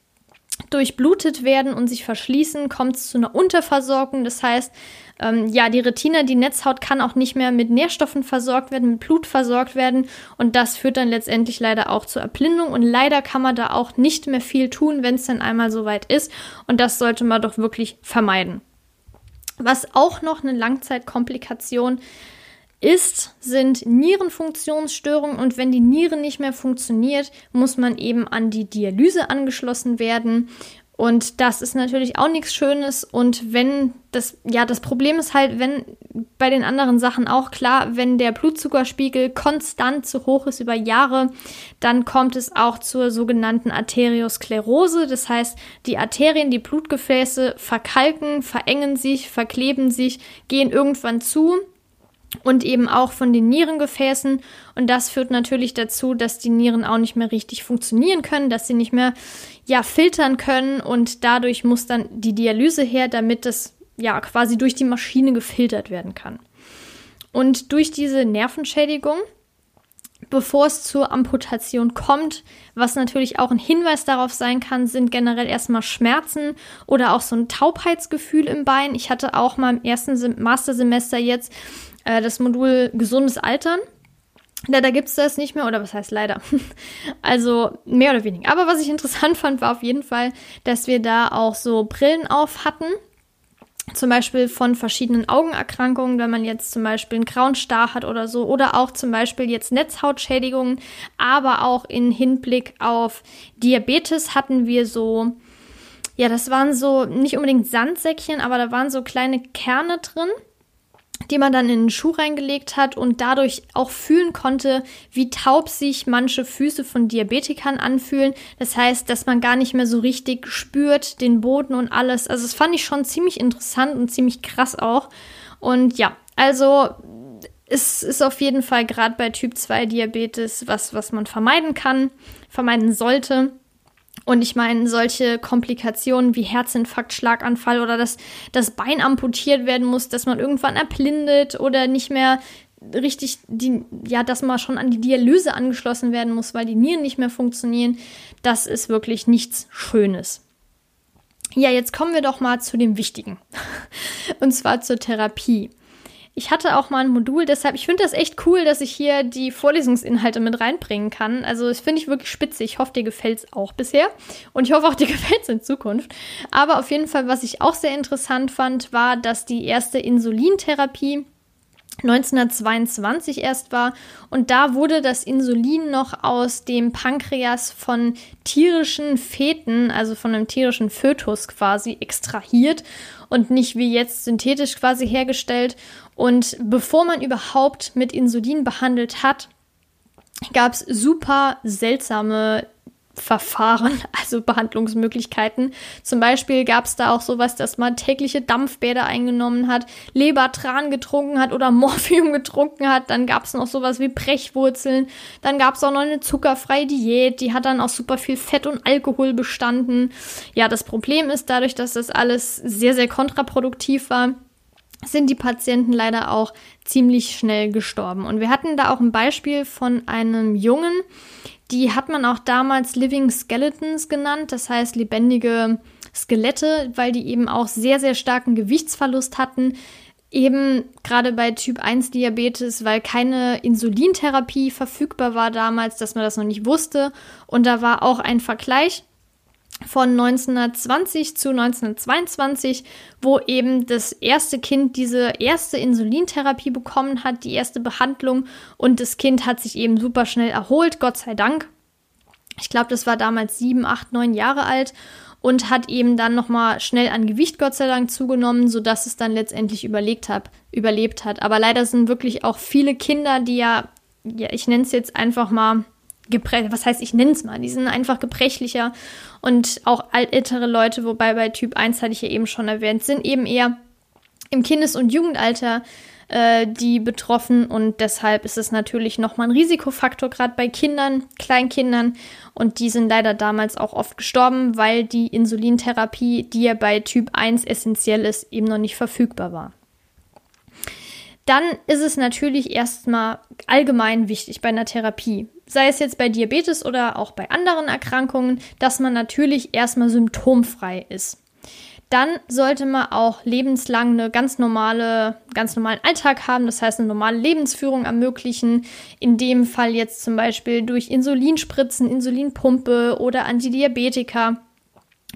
durchblutet werden und sich verschließen, kommt es zu einer Unterversorgung. Das heißt, ähm, ja, die Retina, die Netzhaut kann auch nicht mehr mit Nährstoffen versorgt werden, mit Blut versorgt werden und das führt dann letztendlich leider auch zur Erblindung und leider kann man da auch nicht mehr viel tun, wenn es dann einmal soweit ist und das sollte man doch wirklich vermeiden. Was auch noch eine Langzeitkomplikation ist, sind Nierenfunktionsstörungen und wenn die Niere nicht mehr funktioniert, muss man eben an die Dialyse angeschlossen werden. Und das ist natürlich auch nichts Schönes. Und wenn das, ja, das Problem ist halt, wenn bei den anderen Sachen auch klar, wenn der Blutzuckerspiegel konstant zu hoch ist über Jahre, dann kommt es auch zur sogenannten Arteriosklerose. Das heißt, die Arterien, die Blutgefäße verkalken, verengen sich, verkleben sich, gehen irgendwann zu und eben auch von den Nierengefäßen. Und das führt natürlich dazu, dass die Nieren auch nicht mehr richtig funktionieren können, dass sie nicht mehr ja filtern können und dadurch muss dann die Dialyse her, damit das ja quasi durch die Maschine gefiltert werden kann. Und durch diese Nervenschädigung, bevor es zur Amputation kommt, was natürlich auch ein Hinweis darauf sein kann, sind generell erstmal Schmerzen oder auch so ein Taubheitsgefühl im Bein. Ich hatte auch mal im ersten Mastersemester jetzt äh, das Modul gesundes Altern. Leider gibt es das nicht mehr, oder was heißt leider? [LAUGHS] also mehr oder weniger. Aber was ich interessant [LAUGHS] fand, war auf jeden Fall, dass wir da auch so Brillen auf hatten. Zum Beispiel von verschiedenen Augenerkrankungen, wenn man jetzt zum Beispiel einen grauen Star hat oder so, oder auch zum Beispiel jetzt Netzhautschädigungen, aber auch in Hinblick auf Diabetes hatten wir so, ja, das waren so nicht unbedingt Sandsäckchen, aber da waren so kleine Kerne drin die man dann in den Schuh reingelegt hat und dadurch auch fühlen konnte, wie taub sich manche Füße von Diabetikern anfühlen. Das heißt, dass man gar nicht mehr so richtig spürt den Boden und alles. Also das fand ich schon ziemlich interessant und ziemlich krass auch. Und ja, also es ist auf jeden Fall gerade bei Typ 2 Diabetes was, was man vermeiden kann, vermeiden sollte. Und ich meine, solche Komplikationen wie Herzinfarkt, Schlaganfall oder dass das Bein amputiert werden muss, dass man irgendwann erblindet oder nicht mehr richtig, die, ja, dass man schon an die Dialyse angeschlossen werden muss, weil die Nieren nicht mehr funktionieren, das ist wirklich nichts Schönes. Ja, jetzt kommen wir doch mal zu dem Wichtigen. [LAUGHS] Und zwar zur Therapie. Ich hatte auch mal ein Modul, deshalb, ich finde das echt cool, dass ich hier die Vorlesungsinhalte mit reinbringen kann. Also, das finde ich wirklich spitze. Ich hoffe, dir gefällt es auch bisher. Und ich hoffe auch, dir [LAUGHS] gefällt es in Zukunft. Aber auf jeden Fall, was ich auch sehr interessant fand, war, dass die erste Insulintherapie 1922 erst war und da wurde das Insulin noch aus dem Pankreas von tierischen Feten, also von einem tierischen Fötus quasi extrahiert und nicht wie jetzt synthetisch quasi hergestellt. Und bevor man überhaupt mit Insulin behandelt hat, gab es super seltsame Verfahren, [LAUGHS] also Behandlungsmöglichkeiten. Zum Beispiel gab es da auch sowas, dass man tägliche Dampfbäder eingenommen hat, Lebertran getrunken hat oder [LAUGHS] Morphium getrunken hat. Dann gab es noch sowas wie Brechwurzeln. Dann gab es auch noch eine zuckerfreie Diät, die hat dann auch super viel Fett und Alkohol bestanden. Ja, das Problem ist dadurch, dass das alles sehr, sehr kontraproduktiv war, sind die Patienten leider auch ziemlich schnell gestorben. Und wir hatten da auch ein Beispiel von einem Jungen, die hat man auch damals Living Skeletons genannt, das heißt lebendige Skelette, weil die eben auch sehr, sehr starken Gewichtsverlust hatten. Eben gerade bei Typ 1 Diabetes, weil keine Insulintherapie verfügbar war damals, dass man das noch nicht wusste. Und da war auch ein Vergleich von 1920 zu 1922, wo eben das erste Kind diese erste Insulintherapie bekommen hat, die erste Behandlung und das Kind hat sich eben super schnell erholt, Gott sei Dank. Ich glaube, das war damals sieben, acht, neun Jahre alt und hat eben dann nochmal schnell an Gewicht Gott sei Dank zugenommen, sodass es dann letztendlich überlegt hat, überlebt hat. Aber leider sind wirklich auch viele Kinder, die ja, ja ich nenne es jetzt einfach mal gebrech, was heißt, ich nenne es mal, die sind einfach gebrechlicher. Und auch ältere Leute, wobei bei Typ 1 hatte ich ja eben schon erwähnt, sind eben eher im Kindes- und Jugendalter äh, die betroffen. Und deshalb ist es natürlich nochmal ein Risikofaktor, gerade bei Kindern, Kleinkindern. Und die sind leider damals auch oft gestorben, weil die Insulintherapie, die ja bei Typ 1 essentiell ist, eben noch nicht verfügbar war dann ist es natürlich erstmal allgemein wichtig bei einer Therapie, sei es jetzt bei Diabetes oder auch bei anderen Erkrankungen, dass man natürlich erstmal symptomfrei ist. Dann sollte man auch lebenslang eine ganz normale, ganz normalen Alltag haben, das heißt eine normale Lebensführung ermöglichen. In dem Fall jetzt zum Beispiel durch Insulinspritzen, Insulinpumpe oder Antidiabetika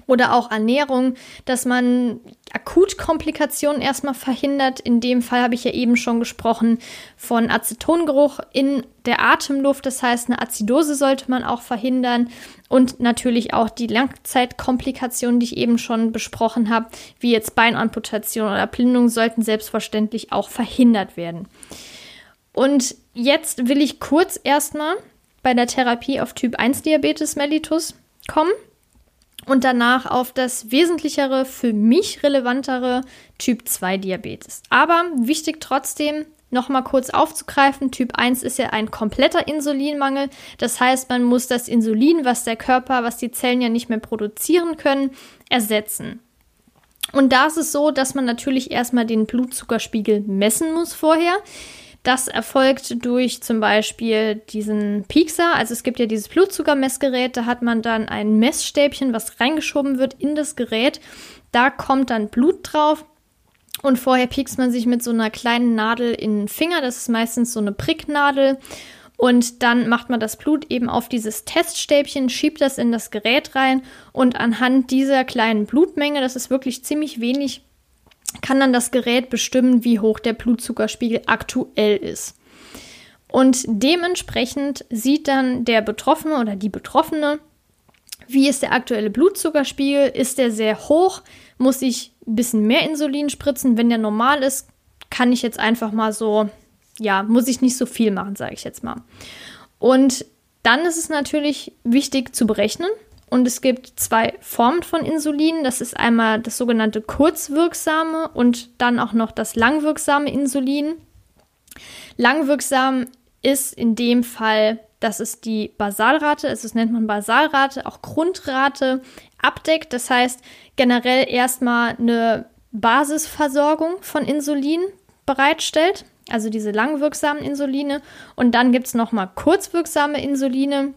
oder auch Ernährung, dass man Akutkomplikationen erstmal verhindert. In dem Fall habe ich ja eben schon gesprochen von Acetongeruch in der Atemluft. Das heißt, eine Azidose sollte man auch verhindern. Und natürlich auch die Langzeitkomplikationen, die ich eben schon besprochen habe, wie jetzt Beinamputation oder Blindung, sollten selbstverständlich auch verhindert werden. Und jetzt will ich kurz erstmal bei der Therapie auf Typ 1 Diabetes mellitus kommen und danach auf das wesentlichere, für mich relevantere Typ 2 Diabetes. Aber wichtig trotzdem, nochmal kurz aufzugreifen, Typ 1 ist ja ein kompletter Insulinmangel. Das heißt, man muss das Insulin, was der Körper, was die Zellen ja nicht mehr produzieren können, ersetzen. Und da ist es so, dass man natürlich erstmal den Blutzuckerspiegel messen muss vorher. Das erfolgt durch zum Beispiel diesen Piekser. Also es gibt ja dieses Blutzuckermessgerät, da hat man dann ein Messstäbchen, was reingeschoben wird in das Gerät. Da kommt dann Blut drauf. Und vorher piekst man sich mit so einer kleinen Nadel in den Finger. Das ist meistens so eine Pricknadel. Und dann macht man das Blut eben auf dieses Teststäbchen, schiebt das in das Gerät rein und anhand dieser kleinen Blutmenge, das ist wirklich ziemlich wenig, kann dann das Gerät bestimmen, wie hoch der Blutzuckerspiegel aktuell ist. Und dementsprechend sieht dann der Betroffene oder die Betroffene, wie ist der aktuelle Blutzuckerspiegel? Ist der sehr hoch? Muss ich ein bisschen mehr Insulin spritzen? Wenn der normal ist, kann ich jetzt einfach mal so, ja, muss ich nicht so viel machen, sage ich jetzt mal. Und dann ist es natürlich wichtig zu berechnen, und es gibt zwei Formen von Insulin. Das ist einmal das sogenannte kurzwirksame und dann auch noch das langwirksame Insulin. Langwirksam ist in dem Fall, dass es die Basalrate, also das nennt man Basalrate, auch Grundrate abdeckt. Das heißt generell erstmal eine Basisversorgung von Insulin bereitstellt, also diese langwirksamen Insuline. Und dann gibt es nochmal kurzwirksame Insuline,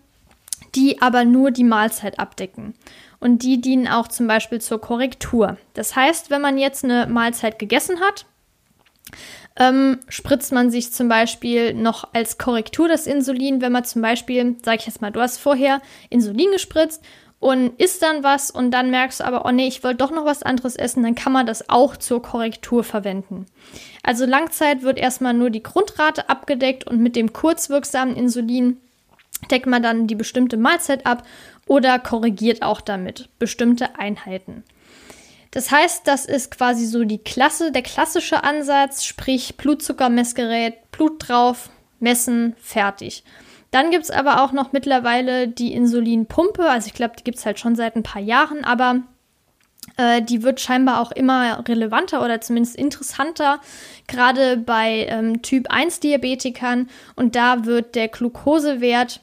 die aber nur die Mahlzeit abdecken. Und die dienen auch zum Beispiel zur Korrektur. Das heißt, wenn man jetzt eine Mahlzeit gegessen hat, ähm, spritzt man sich zum Beispiel noch als Korrektur das Insulin, wenn man zum Beispiel, sage ich jetzt mal, du hast vorher Insulin gespritzt und isst dann was und dann merkst du aber, oh nee, ich wollte doch noch was anderes essen, dann kann man das auch zur Korrektur verwenden. Also Langzeit wird erstmal nur die Grundrate abgedeckt und mit dem kurzwirksamen Insulin deckt man dann die bestimmte Mahlzeit ab oder korrigiert auch damit bestimmte Einheiten. Das heißt, das ist quasi so die Klasse, der klassische Ansatz, sprich Blutzuckermessgerät, Blut drauf, messen, fertig. Dann gibt es aber auch noch mittlerweile die Insulinpumpe, also ich glaube, die gibt es halt schon seit ein paar Jahren, aber äh, die wird scheinbar auch immer relevanter oder zumindest interessanter, gerade bei ähm, Typ 1 Diabetikern. Und da wird der Glukosewert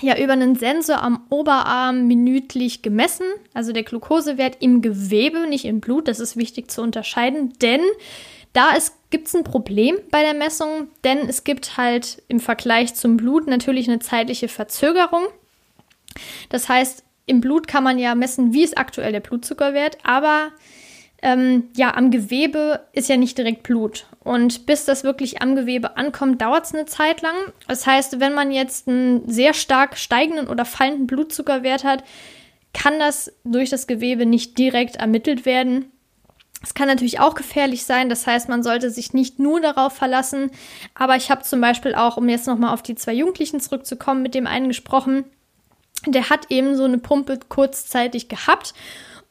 ja über einen Sensor am Oberarm minütlich gemessen, also der Glukosewert im Gewebe, nicht im Blut. Das ist wichtig zu unterscheiden, denn da gibt es ein Problem bei der Messung, denn es gibt halt im Vergleich zum Blut natürlich eine zeitliche Verzögerung. Das heißt, im Blut kann man ja messen, wie ist aktuell der Blutzuckerwert, aber ähm, ja, am Gewebe ist ja nicht direkt Blut. Und bis das wirklich am Gewebe ankommt, dauert es eine Zeit lang. Das heißt, wenn man jetzt einen sehr stark steigenden oder fallenden Blutzuckerwert hat, kann das durch das Gewebe nicht direkt ermittelt werden. Es kann natürlich auch gefährlich sein, das heißt, man sollte sich nicht nur darauf verlassen. Aber ich habe zum Beispiel auch, um jetzt nochmal auf die zwei Jugendlichen zurückzukommen, mit dem einen gesprochen, der hat eben so eine Pumpe kurzzeitig gehabt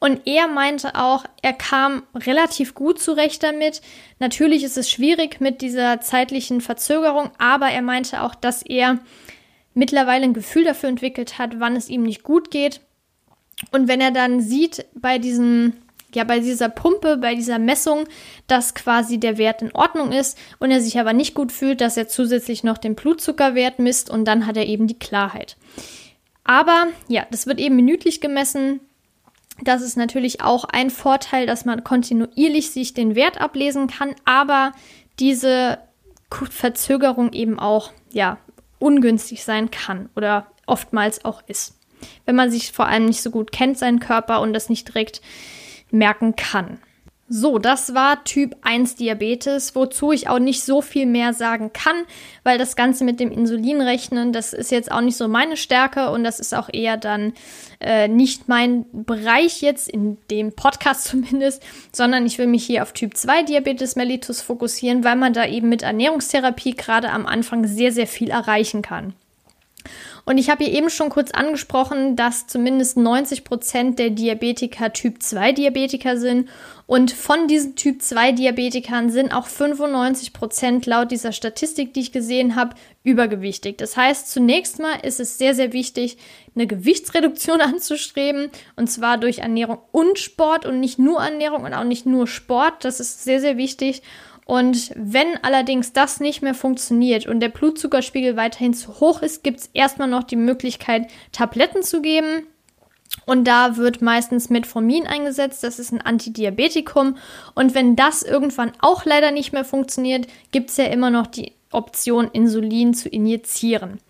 und er meinte auch, er kam relativ gut zurecht damit. Natürlich ist es schwierig mit dieser zeitlichen Verzögerung, aber er meinte auch, dass er mittlerweile ein Gefühl dafür entwickelt hat, wann es ihm nicht gut geht. Und wenn er dann sieht bei diesem ja, bei dieser Pumpe, bei dieser Messung, dass quasi der Wert in Ordnung ist und er sich aber nicht gut fühlt, dass er zusätzlich noch den Blutzuckerwert misst und dann hat er eben die Klarheit. Aber ja, das wird eben minütlich gemessen. Das ist natürlich auch ein Vorteil, dass man kontinuierlich sich den Wert ablesen kann, aber diese Verzögerung eben auch ja ungünstig sein kann oder oftmals auch ist. Wenn man sich vor allem nicht so gut kennt, seinen Körper und das nicht direkt merken kann. So, das war Typ 1 Diabetes, wozu ich auch nicht so viel mehr sagen kann, weil das Ganze mit dem Insulinrechnen, das ist jetzt auch nicht so meine Stärke und das ist auch eher dann äh, nicht mein Bereich jetzt, in dem Podcast [LAUGHS] zumindest, sondern ich will mich hier auf Typ 2 Diabetes mellitus fokussieren, weil man da eben mit Ernährungstherapie gerade am Anfang sehr, sehr viel erreichen kann. Und ich habe hier eben schon kurz angesprochen, dass zumindest 90 Prozent der Diabetiker Typ 2 Diabetiker sind. Und von diesen Typ 2 Diabetikern sind auch 95 Prozent laut dieser Statistik, die ich gesehen habe, übergewichtig. Das heißt, zunächst mal ist es sehr, sehr wichtig, eine Gewichtsreduktion [LAUGHS] anzustreben. Und zwar durch Ernährung und Sport und nicht nur Ernährung und auch nicht nur Sport. Das ist sehr, sehr wichtig. Und wenn allerdings das nicht mehr funktioniert und der Blutzuckerspiegel weiterhin zu hoch ist, gibt es erstmal noch die Möglichkeit, Tabletten zu geben. Und da wird meistens Metformin eingesetzt, das ist ein Antidiabetikum. Und wenn das irgendwann auch leider nicht mehr funktioniert, gibt es ja immer noch die Option, Insulin zu injizieren.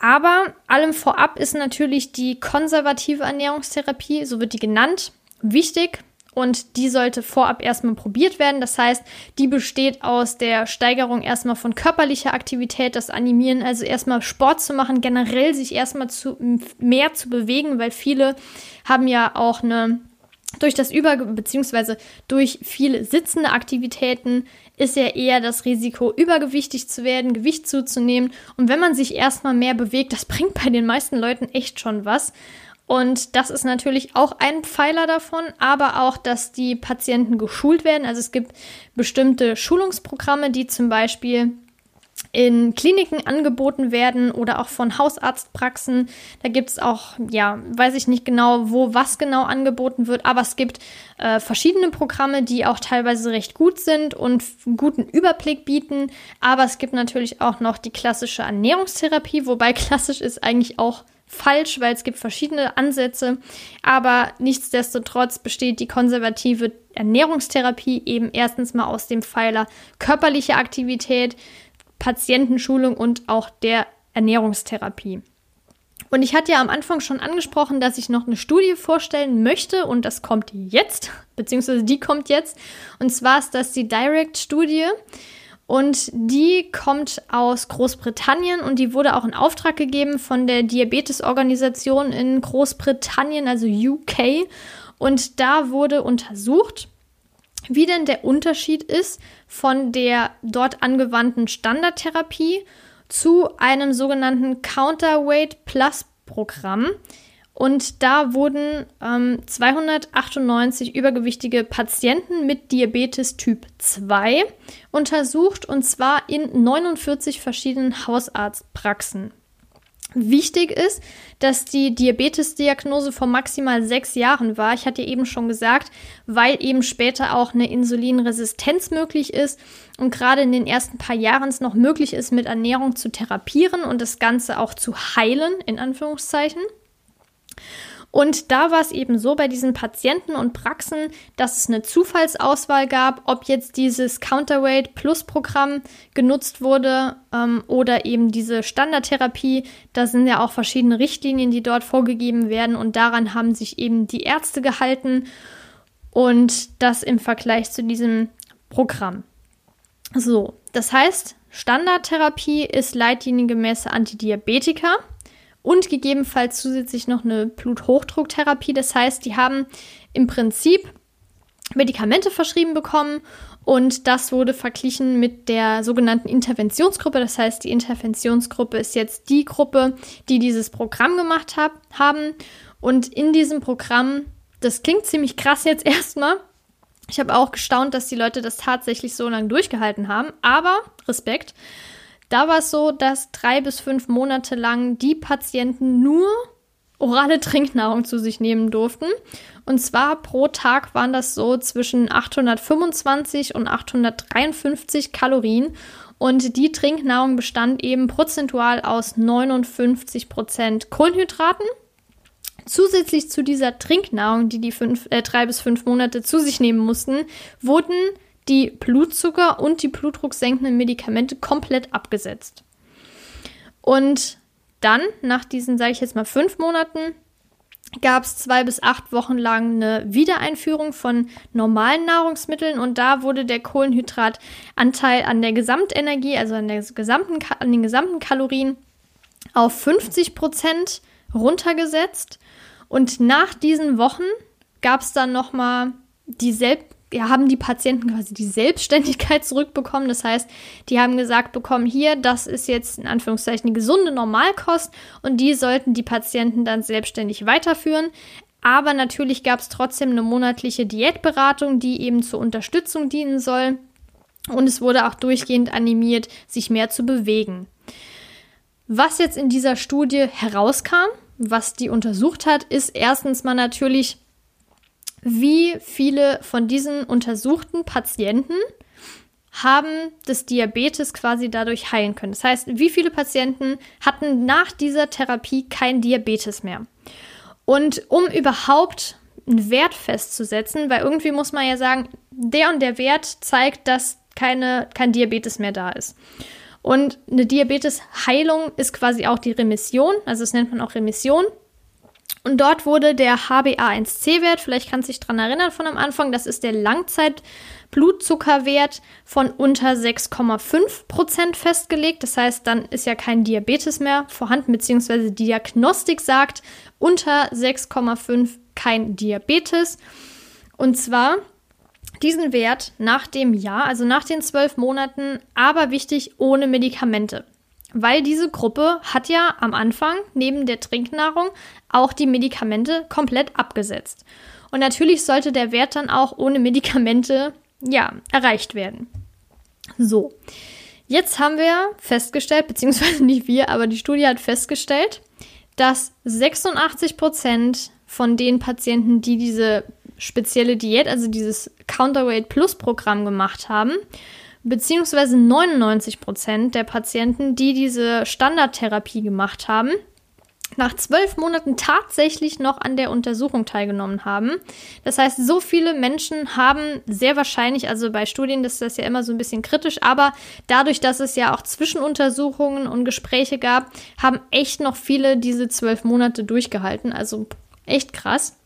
Aber allem vorab ist natürlich die konservative Ernährungstherapie, so wird die genannt, wichtig und die sollte vorab erstmal probiert werden. Das heißt, die besteht aus der Steigerung erstmal von körperlicher Aktivität, das Animieren, also erstmal Sport zu machen, generell sich erstmal zu, mehr zu bewegen, weil viele haben ja auch eine durch das Über- bzw. durch viele sitzende Aktivitäten ist ja eher das Risiko, übergewichtig zu werden, Gewicht zuzunehmen. Und wenn man sich erstmal mehr bewegt, das bringt bei den meisten Leuten echt schon was. Und das ist natürlich auch ein Pfeiler davon, aber auch, dass die Patienten geschult werden. Also es gibt bestimmte Schulungsprogramme, die zum Beispiel in Kliniken angeboten werden oder auch von Hausarztpraxen. Da gibt es auch, ja, weiß ich nicht genau, wo was genau angeboten wird, aber es gibt äh, verschiedene Programme, die auch teilweise recht gut sind und einen guten Überblick bieten. Aber es gibt natürlich auch noch die klassische Ernährungstherapie, wobei [LAUGHS] klassisch ist eigentlich auch falsch, weil es gibt verschiedene Ansätze, aber nichtsdestotrotz besteht die konservative Ernährungstherapie eben erstens mal aus dem Pfeiler körperliche Aktivität, Patientenschulung und auch der Ernährungstherapie. Und ich hatte ja am Anfang schon angesprochen, dass ich noch eine Studie vorstellen möchte und das kommt jetzt, beziehungsweise die kommt jetzt. Und zwar ist das die Direct-Studie. Und die kommt aus Großbritannien und die wurde auch in Auftrag gegeben von der Diabetesorganisation in Großbritannien, also UK. Und da wurde untersucht, wie denn der Unterschied ist von der dort angewandten Standardtherapie zu einem sogenannten Counterweight Plus Programm. Und da wurden ähm, 298 übergewichtige Patienten mit Diabetes Typ 2 untersucht und zwar in 49 verschiedenen Hausarztpraxen. Wichtig ist, dass die Diabetesdiagnose vor maximal sechs Jahren war. Ich hatte eben schon gesagt, weil eben später auch eine Insulinresistenz möglich ist und gerade in den ersten paar Jahren es noch möglich ist, mit Ernährung zu therapieren und das Ganze auch zu heilen, in Anführungszeichen. Und da war es eben so bei diesen Patienten und Praxen, dass es eine Zufallsauswahl gab, ob jetzt dieses Counterweight Plus Programm genutzt wurde ähm, oder eben diese Standardtherapie. Da sind ja auch verschiedene Richtlinien, die dort vorgegeben werden und daran haben sich eben die Ärzte gehalten und das im Vergleich zu diesem Programm. So, das heißt, Standardtherapie ist leitliniengemäße Antidiabetika und gegebenenfalls zusätzlich noch eine Bluthochdrucktherapie. Das heißt, die haben im Prinzip Medikamente verschrieben bekommen und das wurde verglichen mit der sogenannten Interventionsgruppe. Das heißt, die Interventionsgruppe ist jetzt die Gruppe, die dieses Programm gemacht hab, haben. Und in diesem Programm, das klingt ziemlich krass jetzt [LAUGHS] erstmal. Ich habe auch gestaunt, dass die Leute das tatsächlich so lange durchgehalten haben. Aber Respekt. Da war es so, dass drei bis fünf Monate lang die Patienten nur orale [LAUGHS] Trinknahrung zu sich nehmen durften. Und zwar pro Tag waren das so zwischen 825 und 853 Kalorien. Und die Trinknahrung bestand eben prozentual aus 59 Prozent Kohlenhydraten. Zusätzlich zu dieser Trinknahrung, die die fünf, äh, drei bis fünf Monate zu sich nehmen mussten, wurden die Blutzucker und die blutdrucksenkenden Medikamente komplett abgesetzt. Und dann, nach diesen, sage ich jetzt mal, fünf Monaten, gab es zwei bis acht Wochen lang eine Wiedereinführung von normalen Nahrungsmitteln und da wurde der Kohlenhydratanteil an der Gesamtenergie, also an, der gesamten, an den gesamten Kalorien, auf 50 Prozent runtergesetzt. Und nach diesen Wochen gab es dann nochmal die Selbst ja, haben die Patienten quasi die Selbstständigkeit zurückbekommen. Das heißt, die haben gesagt bekommen, hier, das ist jetzt in Anführungszeichen die gesunde Normalkost und die sollten die Patienten dann selbstständig weiterführen. Aber natürlich gab es trotzdem eine monatliche Diätberatung, die eben zur Unterstützung dienen soll. Und es wurde auch durchgehend animiert, sich mehr zu bewegen. Was jetzt in dieser Studie herauskam, was die untersucht hat, ist erstens mal natürlich, wie viele von diesen untersuchten Patienten haben das Diabetes quasi dadurch heilen können. Das heißt, wie viele Patienten hatten nach dieser Therapie kein Diabetes mehr? Und um überhaupt einen Wert festzusetzen, weil irgendwie muss man ja sagen, der und der Wert zeigt, dass keine, kein Diabetes mehr da ist. Und eine Diabetesheilung ist quasi auch die Remission, also das nennt man auch Remission. Und dort wurde der HbA1c-Wert, vielleicht kannst du dich dran erinnern von am Anfang, das ist der Langzeitblutzuckerwert von unter 6,5 Prozent festgelegt. Das heißt, dann ist ja kein Diabetes mehr vorhanden, beziehungsweise Diagnostik sagt unter 6,5 kein Diabetes. Und zwar diesen Wert nach dem Jahr, also nach den zwölf Monaten, aber wichtig ohne Medikamente. Weil diese Gruppe hat ja am Anfang neben der Trinknahrung auch die Medikamente komplett abgesetzt. Und natürlich sollte der Wert dann auch ohne Medikamente ja erreicht werden. So, jetzt haben wir festgestellt, beziehungsweise [LAUGHS] nicht wir, aber die Studie hat festgestellt, dass 86 Prozent von den Patienten, die diese spezielle Diät, also dieses Counterweight Plus Programm gemacht haben, beziehungsweise 99 Prozent der Patienten, die diese Standardtherapie gemacht haben, nach zwölf Monaten tatsächlich noch an der Untersuchung teilgenommen haben. Das heißt, so viele Menschen haben sehr wahrscheinlich, also bei Studien ist das ja immer so ein bisschen kritisch, aber dadurch, dass es ja auch Zwischenuntersuchungen und Gespräche gab, haben echt noch viele diese zwölf Monate durchgehalten. Also echt krass.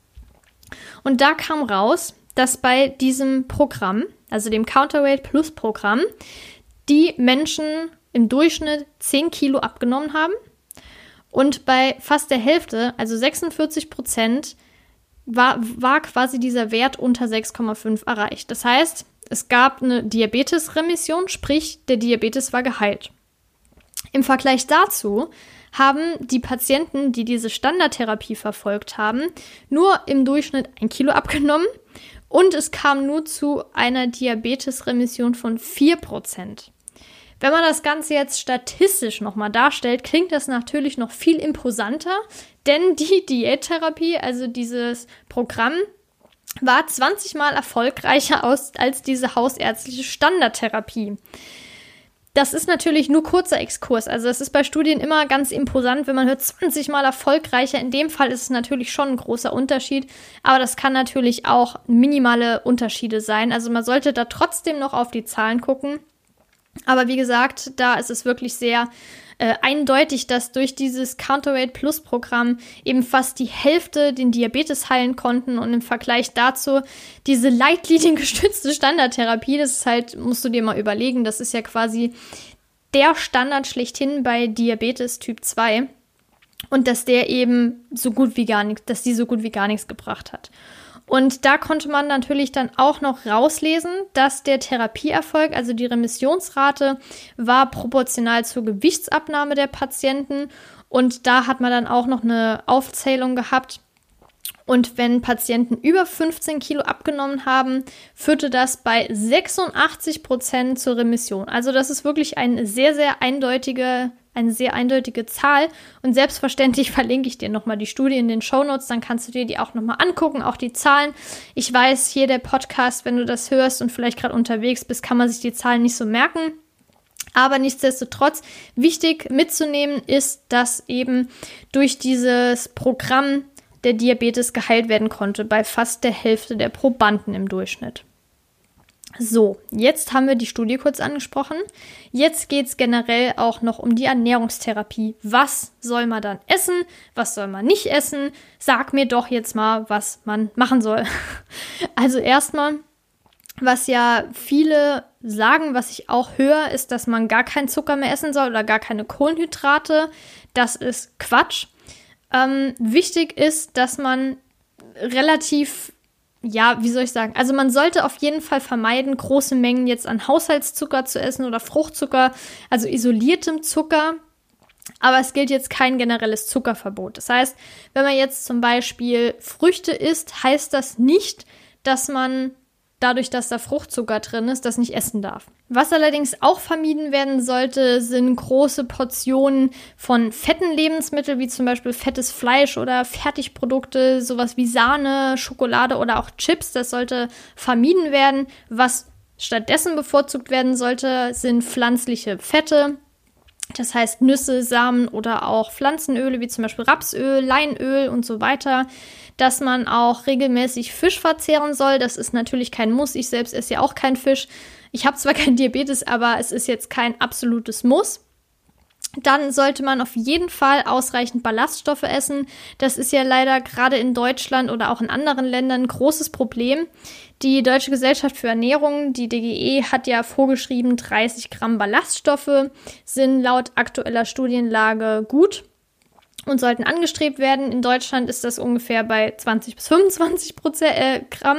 Und da kam raus, dass bei diesem Programm, also dem Counterweight Plus Programm, die Menschen im Durchschnitt 10 Kilo abgenommen haben. Und bei fast der Hälfte, also 46 Prozent, war, war quasi dieser Wert unter 6,5 erreicht. Das heißt, es gab eine Diabetesremission, sprich, der Diabetes war geheilt. Im Vergleich dazu haben die Patienten, die diese Standardtherapie verfolgt haben, nur im Durchschnitt ein Kilo abgenommen und es kam nur zu einer Diabetesremission von 4%. Wenn man das Ganze jetzt statistisch nochmal darstellt, klingt das natürlich noch viel imposanter, denn die [LAUGHS] Diättherapie, also dieses Programm, war 20 mal erfolgreicher aus, als diese hausärztliche Standardtherapie. Das ist natürlich nur kurzer Exkurs. Also es ist bei Studien immer ganz imposant, wenn man hört 20 mal erfolgreicher. In dem Fall ist es natürlich schon ein großer Unterschied, aber das kann natürlich auch minimale Unterschiede sein. Also man sollte da trotzdem noch auf die Zahlen gucken. Aber wie gesagt, da ist es wirklich sehr äh, eindeutig, dass durch dieses Counterweight Plus Programm eben fast die Hälfte den Diabetes heilen konnten und im Vergleich dazu diese leitliniengestützte [LAUGHS] Standardtherapie, das ist halt, musst du dir mal überlegen, das ist ja quasi der Standard schlechthin bei Diabetes Typ 2 und dass der eben so gut wie gar nichts, dass die so gut wie gar nichts gebracht hat. Und da konnte man natürlich dann auch noch rauslesen, dass der Therapieerfolg, also die Remissionsrate, war proportional zur Gewichtsabnahme der Patienten. Und da hat man dann auch noch eine Aufzählung gehabt. Und wenn Patienten über 15 Kilo abgenommen haben, führte das bei 86 Prozent zur Remission. Also das ist wirklich ein sehr, sehr eindeutige eine sehr eindeutige Zahl. Und selbstverständlich [LAUGHS] verlinke ich dir nochmal die Studie in den Show Notes, dann kannst du dir die auch nochmal angucken, auch die Zahlen. Ich weiß, hier der Podcast, wenn du das hörst und vielleicht gerade unterwegs bist, kann man sich die Zahlen nicht so merken. Aber nichtsdestotrotz wichtig mitzunehmen ist, dass eben durch dieses Programm der Diabetes geheilt werden konnte bei fast der Hälfte der Probanden im Durchschnitt. So, jetzt haben wir die Studie kurz angesprochen. Jetzt geht es generell auch noch um die Ernährungstherapie. Was soll man dann essen? Was soll man nicht essen? Sag mir doch jetzt mal, was man machen soll. [LAUGHS] Also erstmal, was ja viele sagen, was ich auch höre, ist, dass man gar keinen Zucker mehr essen soll oder gar keine Kohlenhydrate. Das ist Quatsch. Ähm, wichtig ist, dass man relativ ja, wie soll ich sagen? Also man sollte auf jeden Fall vermeiden, große Mengen jetzt an Haushaltszucker zu essen oder Fruchtzucker, also isoliertem Zucker. Aber es gilt jetzt kein generelles Zuckerverbot. Das heißt, wenn man jetzt zum Beispiel Früchte isst, heißt das nicht, dass man dadurch, dass da Fruchtzucker drin ist, das nicht essen darf. Was allerdings auch vermieden werden sollte, sind große Portionen von fetten Lebensmitteln, wie zum Beispiel fettes Fleisch oder Fertigprodukte, sowas wie Sahne, Schokolade oder auch Chips. Das sollte vermieden werden. Was stattdessen bevorzugt werden sollte, sind pflanzliche Fette. Das heißt Nüsse, Samen oder auch Pflanzenöle wie zum Beispiel Rapsöl, Leinöl und so weiter dass man auch regelmäßig Fisch verzehren soll. Das ist natürlich kein Muss. Ich selbst esse ja auch kein Fisch. Ich habe zwar [LAUGHS] kein Diabetes, aber es ist jetzt kein absolutes Muss. Dann sollte man auf jeden Fall ausreichend Ballaststoffe essen. Das ist ja leider gerade in Deutschland oder auch in anderen Ländern ein großes Problem. Die Deutsche Gesellschaft für Ernährung, die DGE, hat ja vorgeschrieben, 30 Gramm Ballaststoffe sind laut aktueller Studienlage gut und sollten angestrebt werden. In Deutschland ist das ungefähr bei 20 bis 25 Prozent, äh, Gramm,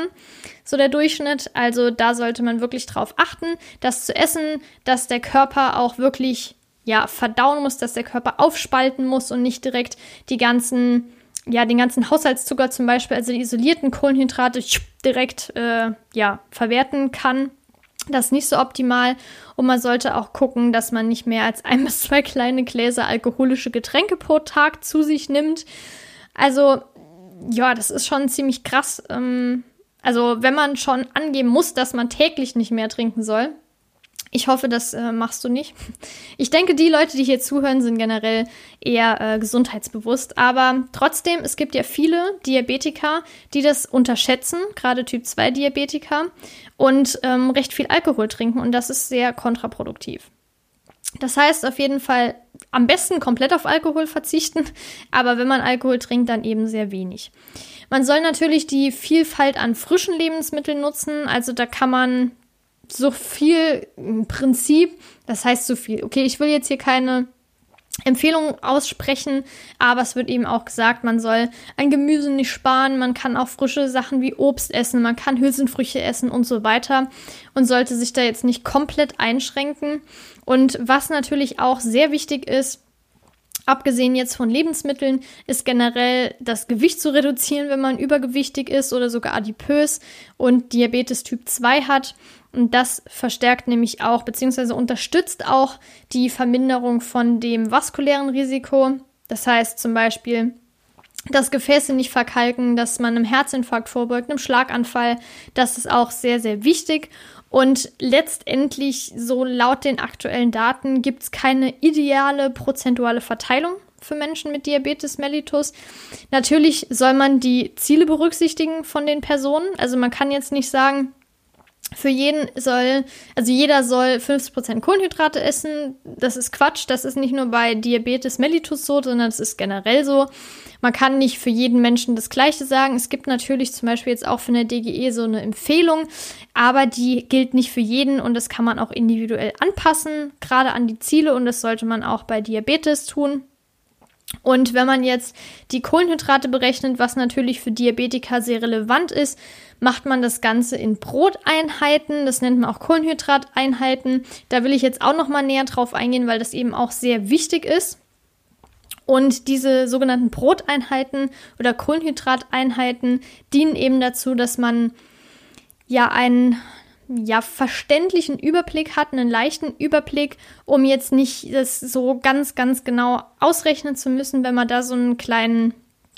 so der Durchschnitt. Also da sollte man wirklich drauf achten, das zu essen, dass der Körper auch wirklich ja verdauen muss, dass der Körper aufspalten muss und nicht direkt die ganzen ja, den ganzen Haushaltszucker zum Beispiel, also die isolierten Kohlenhydrate direkt äh, ja, verwerten kann. Das ist nicht so optimal und man sollte auch gucken, dass man nicht mehr als ein [LAUGHS] bis zwei kleine Gläser alkoholische Getränke pro Tag zu sich nimmt. Also, ja, das ist schon ziemlich krass. Ähm, also, wenn man schon angeben muss, dass man täglich nicht mehr trinken soll, ich hoffe, das äh, machst du nicht. Ich denke, die Leute, die hier zuhören, sind generell eher äh, gesundheitsbewusst. Aber trotzdem, es gibt ja viele Diabetiker, die das unterschätzen, gerade Typ 2 Diabetiker, und ähm, recht viel Alkohol trinken. Und das ist sehr kontraproduktiv. Das heißt auf jeden Fall am besten komplett auf Alkohol verzichten, [LAUGHS] aber wenn man Alkohol trinkt, dann eben sehr wenig. Man soll natürlich die Vielfalt an frischen Lebensmitteln nutzen, also da kann man so viel im Prinzip, das heißt so viel. Okay, ich will jetzt hier keine Empfehlung aussprechen, aber es wird eben auch gesagt, man soll ein Gemüse nicht sparen, man kann auch frische Sachen wie Obst essen, man kann Hülsenfrüchte essen und so weiter und sollte sich da jetzt nicht komplett einschränken. Und was natürlich auch sehr wichtig ist, Abgesehen jetzt von Lebensmitteln ist generell das Gewicht zu reduzieren, wenn man übergewichtig ist oder sogar adipös und Diabetes Typ 2 hat. Und das verstärkt nämlich auch bzw. unterstützt auch die Verminderung von dem vaskulären Risiko. Das heißt zum Beispiel, dass Gefäße nicht verkalken, dass man einem Herzinfarkt vorbeugt, einem Schlaganfall. Das ist auch sehr, sehr wichtig. Und letztendlich, so laut den aktuellen Daten, gibt es keine ideale prozentuale Verteilung für Menschen mit Diabetes mellitus. Natürlich soll man die Ziele berücksichtigen von den Personen. Also man kann jetzt nicht sagen, für jeden soll, also jeder soll 50% Kohlenhydrate essen. Das ist Quatsch. Das ist nicht nur bei Diabetes mellitus so, sondern es ist generell so. Man kann nicht für jeden Menschen das Gleiche sagen. Es gibt natürlich zum Beispiel jetzt auch von der DGE so eine Empfehlung, aber die gilt nicht für jeden und das kann man auch individuell anpassen, gerade an die Ziele und das sollte man auch bei Diabetes tun. Und wenn man jetzt die Kohlenhydrate berechnet, was natürlich für Diabetiker sehr relevant ist, macht man das Ganze in Broteinheiten. Das nennt man auch Kohlenhydrateinheiten. Da will ich jetzt auch noch mal näher drauf eingehen, weil das eben auch sehr wichtig ist. Und diese sogenannten Broteinheiten oder Kohlenhydrateinheiten dienen eben dazu, dass man ja einen ja, verständlichen Überblick hat, einen leichten Überblick, um jetzt nicht das so ganz, ganz genau ausrechnen zu müssen, wenn man da so einen kleinen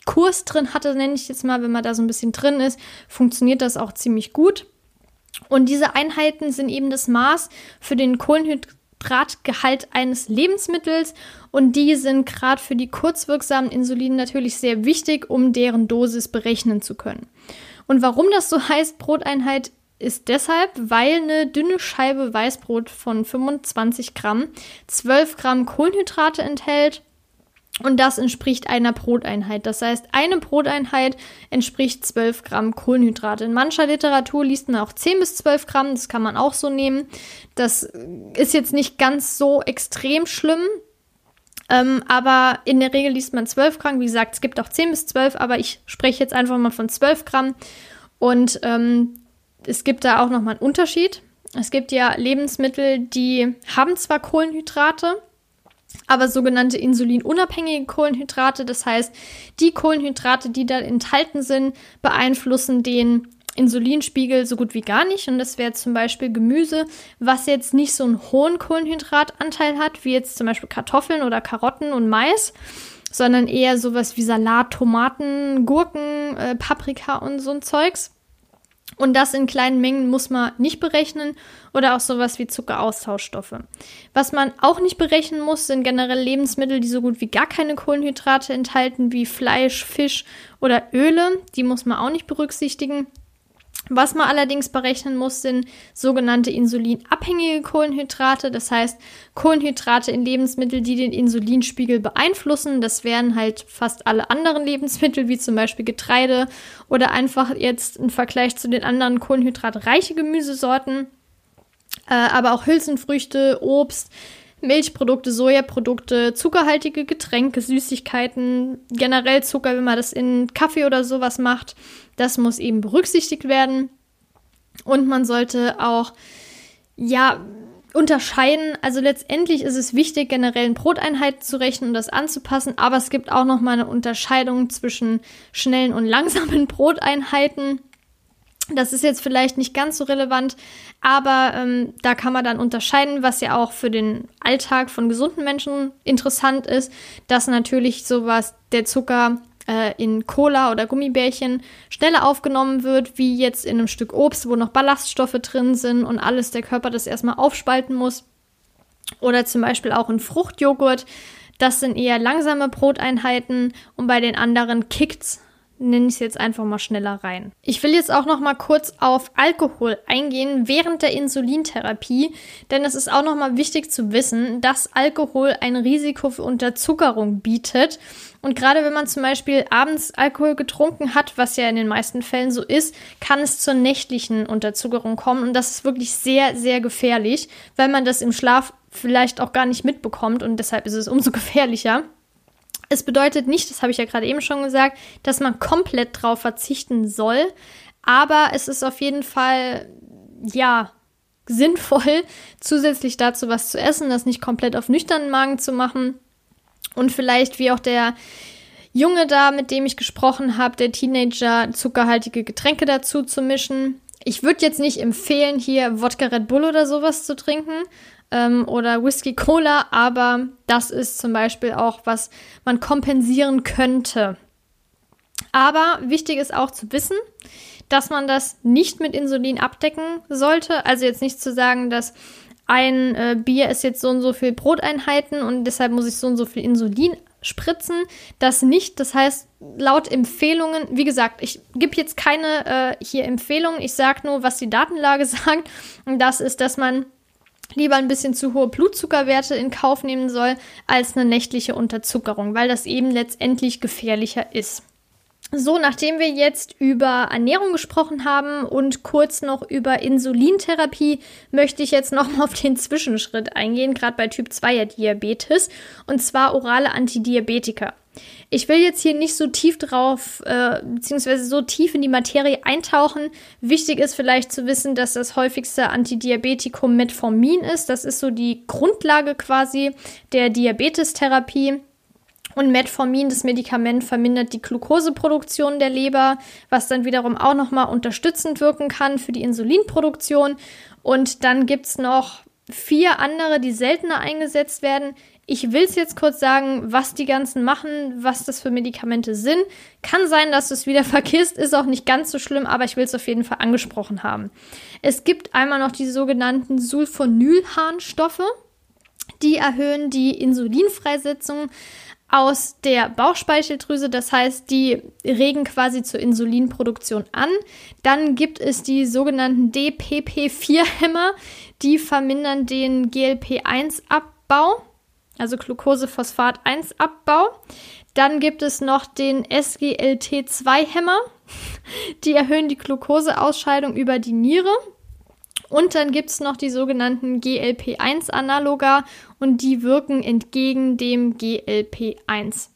Kurs drin hatte, nenne ich jetzt mal, wenn man da so ein bisschen drin ist, funktioniert das auch ziemlich gut. Und diese Einheiten sind eben das Maß für den Kohlenhydratgehalt eines Lebensmittels und die sind gerade für die kurzwirksamen Insulinen natürlich sehr wichtig, um deren Dosis berechnen zu können. Und warum das so heißt, Broteinheit, ist deshalb, weil eine dünne Scheibe Weißbrot von 25 Gramm 12 Gramm Kohlenhydrate enthält und das entspricht einer Broteinheit. Das heißt, eine Broteinheit entspricht 12 Gramm Kohlenhydrate. In mancher Literatur liest man auch 10 bis 12 Gramm. Das kann man auch so nehmen. Das ist jetzt nicht ganz so extrem schlimm. Ähm, aber in der Regel liest man 12 Gramm. Wie gesagt, es gibt auch 10 bis 12, aber ich spreche jetzt einfach mal von 12 Gramm. Und ähm, es gibt da auch nochmal einen Unterschied. Es gibt ja Lebensmittel, die haben zwar Kohlenhydrate, aber sogenannte insulinunabhängige Kohlenhydrate. Das heißt, die Kohlenhydrate, die da enthalten sind, beeinflussen den Insulinspiegel so gut wie gar nicht. Und das wäre zum Beispiel Gemüse, was jetzt nicht so einen hohen Kohlenhydratanteil hat, wie jetzt zum Beispiel Kartoffeln oder Karotten und Mais, sondern eher sowas wie Salat, Tomaten, Gurken, äh, Paprika und so ein Zeugs. Und das in kleinen Mengen muss man nicht berechnen oder auch sowas wie Zuckeraustauschstoffe. Was man auch nicht berechnen muss, sind generell Lebensmittel, die so gut wie gar keine Kohlenhydrate enthalten, wie Fleisch, Fisch oder Öle. Die muss man auch nicht berücksichtigen. Was man allerdings berechnen muss, sind sogenannte insulinabhängige Kohlenhydrate. Das heißt, Kohlenhydrate in Lebensmitteln, die den Insulinspiegel beeinflussen. Das wären halt fast alle anderen [LAUGHS] Lebensmittel, wie zum Beispiel Getreide oder einfach jetzt im Vergleich zu den anderen kohlenhydratreiche Gemüsesorten. Äh, aber auch Hülsenfrüchte, Obst, Milchprodukte, Sojaprodukte, zuckerhaltige Getränke, Süßigkeiten, generell Zucker, wenn man das in Kaffee oder sowas macht, das muss eben berücksichtigt werden. Und man sollte auch, ja, unterscheiden. Also letztendlich ist es wichtig, generell in Broteinheiten zu rechnen und das anzupassen, aber es gibt auch noch mal eine Unterscheidung zwischen schnellen und langsamen [LAUGHS] Broteinheiten. Das ist jetzt vielleicht nicht ganz so relevant, aber ähm, da kann man dann unterscheiden, was ja auch für den Alltag von gesunden Menschen interessant ist, dass natürlich sowas, der Zucker äh, in Cola oder Gummibärchen schneller aufgenommen wird, wie jetzt in einem Stück Obst, wo noch Ballaststoffe drin sind und alles der Körper das erstmal aufspalten muss. Oder zum Beispiel auch in Fruchtjoghurt. Das sind eher langsame Broteinheiten und bei den anderen kickt's nenne ich es jetzt einfach mal schneller rein. Ich will jetzt auch noch mal kurz auf Alkohol eingehen während der Insulintherapie, denn es ist auch noch mal wichtig zu wissen, dass Alkohol ein Risiko für Unterzuckerung bietet. Und gerade wenn man zum Beispiel abends Alkohol getrunken hat, was ja in den meisten Fällen so ist, kann es zur nächtlichen Unterzuckerung kommen. Und das ist wirklich sehr, sehr gefährlich, weil man das im Schlaf vielleicht auch gar nicht mitbekommt und deshalb ist es umso [LAUGHS] gefährlicher. Es bedeutet nicht, das habe ich ja gerade eben schon gesagt, dass man komplett drauf verzichten soll, aber es ist auf jeden Fall, ja, sinnvoll, [LAUGHS] zusätzlich dazu was zu essen, das nicht komplett auf nüchternen Magen zu machen und vielleicht wie auch der Junge da, mit dem ich gesprochen habe, der Teenager, zuckerhaltige Getränke dazu zu mischen. Ich würde jetzt nicht empfehlen, hier Wodka Red Bull oder sowas zu trinken, ähm, oder Whisky Cola, aber das ist zum Beispiel auch, was man kompensieren könnte. Aber wichtig ist auch zu wissen, dass man das nicht mit Insulin abdecken sollte. Also jetzt nicht zu sagen, dass ein äh, Bier ist jetzt so und so viel Broteinheiten und deshalb muss ich so und so viel Insulin spritzen. Das nicht. Das heißt, laut Empfehlungen, wie gesagt, ich gebe jetzt keine äh, hier Empfehlungen. Ich sage nur, was die Datenlage [LAUGHS] sagt. Und das ist, dass man lieber ein bisschen zu hohe Blutzuckerwerte in Kauf nehmen soll als eine nächtliche Unterzuckerung, weil das eben letztendlich gefährlicher ist. So, nachdem wir jetzt über Ernährung gesprochen haben und kurz noch über Insulintherapie, möchte ich jetzt noch mal auf den Zwischenschritt eingehen, gerade bei Typ 2er Diabetes, und zwar orale Antidiabetika. Ich will jetzt hier nicht so tief drauf, äh, beziehungsweise so tief in die Materie eintauchen. Wichtig ist vielleicht zu wissen, dass das häufigste Antidiabetikum Metformin ist. Das ist so die Grundlage quasi der Diabetestherapie. Und Metformin, das Medikament, vermindert die Glukoseproduktion der Leber, was dann wiederum auch nochmal unterstützend wirken kann für die Insulinproduktion. Und dann gibt es noch vier andere, die seltener eingesetzt werden. Ich will es jetzt kurz sagen, was die ganzen machen, was das für Medikamente sind. Kann sein, dass du es wieder [LAUGHS] vergisst, ist auch nicht ganz so schlimm, aber ich will es auf jeden Fall angesprochen haben. Es gibt einmal noch die sogenannten Sulfonylharnstoffe. Die erhöhen die Insulinfreisetzung aus der Bauchspeicheldrüse, das heißt, die regen quasi zur Insulinproduktion an. Dann gibt es die sogenannten DPP4-Hämmer, die vermindern den GLP-1-Abbau, also Glucose-Phosphat-1-Abbau. Dann gibt es noch den SGLT2-Hämmer, [LAUGHS] die erhöhen die Glukoseausscheidung über die Niere. Und dann gibt es noch die sogenannten GLP-1-Analoga und die wirken entgegen dem GLP-1.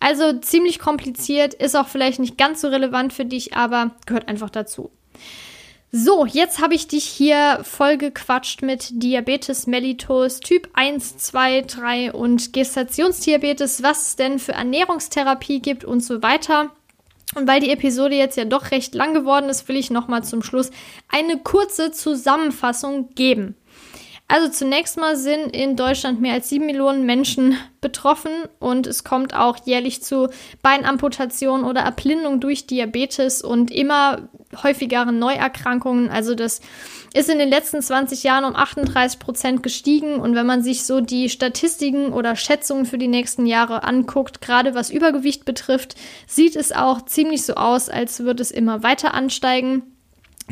Also ziemlich kompliziert, ist auch vielleicht nicht ganz so relevant für dich, aber gehört einfach dazu. So, jetzt habe ich dich hier vollgequatscht mit Diabetes mellitus Typ 1, 2, 3 und Gestationsdiabetes, was es denn für Ernährungstherapie gibt und so weiter. Und weil die Episode jetzt ja doch recht lang geworden ist, will ich nochmal zum Schluss eine kurze Zusammenfassung geben. Also zunächst mal sind in Deutschland mehr als sieben Millionen Menschen betroffen und es kommt auch jährlich zu Beinamputation oder Erblindung durch Diabetes und immer häufigeren Neuerkrankungen. Also das ist in den letzten 20 Jahren um 38 Prozent gestiegen. Und wenn man sich so die Statistiken oder Schätzungen für die nächsten Jahre anguckt, gerade was Übergewicht betrifft, sieht es auch ziemlich so aus, als würde es immer weiter ansteigen.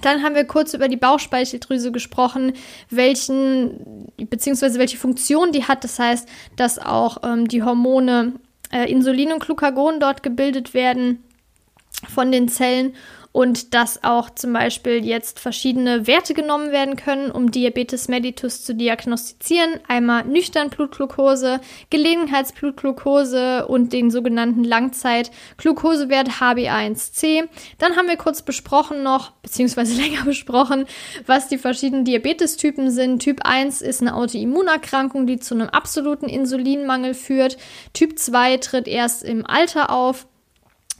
Dann haben wir kurz über die Bauchspeicheldrüse gesprochen, welchen beziehungsweise welche Funktion die hat. Das heißt, dass auch ähm, die Hormone äh, Insulin und Glucagon dort gebildet werden von den Zellen und dass auch zum Beispiel jetzt verschiedene Werte genommen werden können, um Diabetes mellitus zu diagnostizieren. Einmal nüchtern Blutglucose, Gelegenheitsblutglucose und den sogenannten Langzeit-Glukosewert HbA1c. Dann haben wir kurz besprochen noch, beziehungsweise [LAUGHS] länger besprochen, was die verschiedenen Diabetestypen sind. Typ 1 ist eine Autoimmunerkrankung, die zu einem absoluten Insulinmangel führt. Typ 2 tritt erst im Alter auf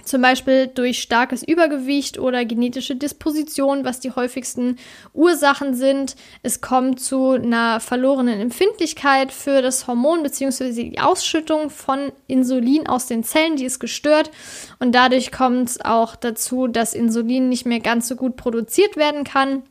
zum Beispiel durch starkes Übergewicht oder genetische Disposition, was die häufigsten Ursachen sind. Es kommt zu einer verlorenen Empfindlichkeit für das Hormon bzw. die Ausschüttung von Insulin aus den Zellen, die ist gestört. Und dadurch kommt es auch dazu, dass Insulin nicht mehr ganz so gut produziert werden kann.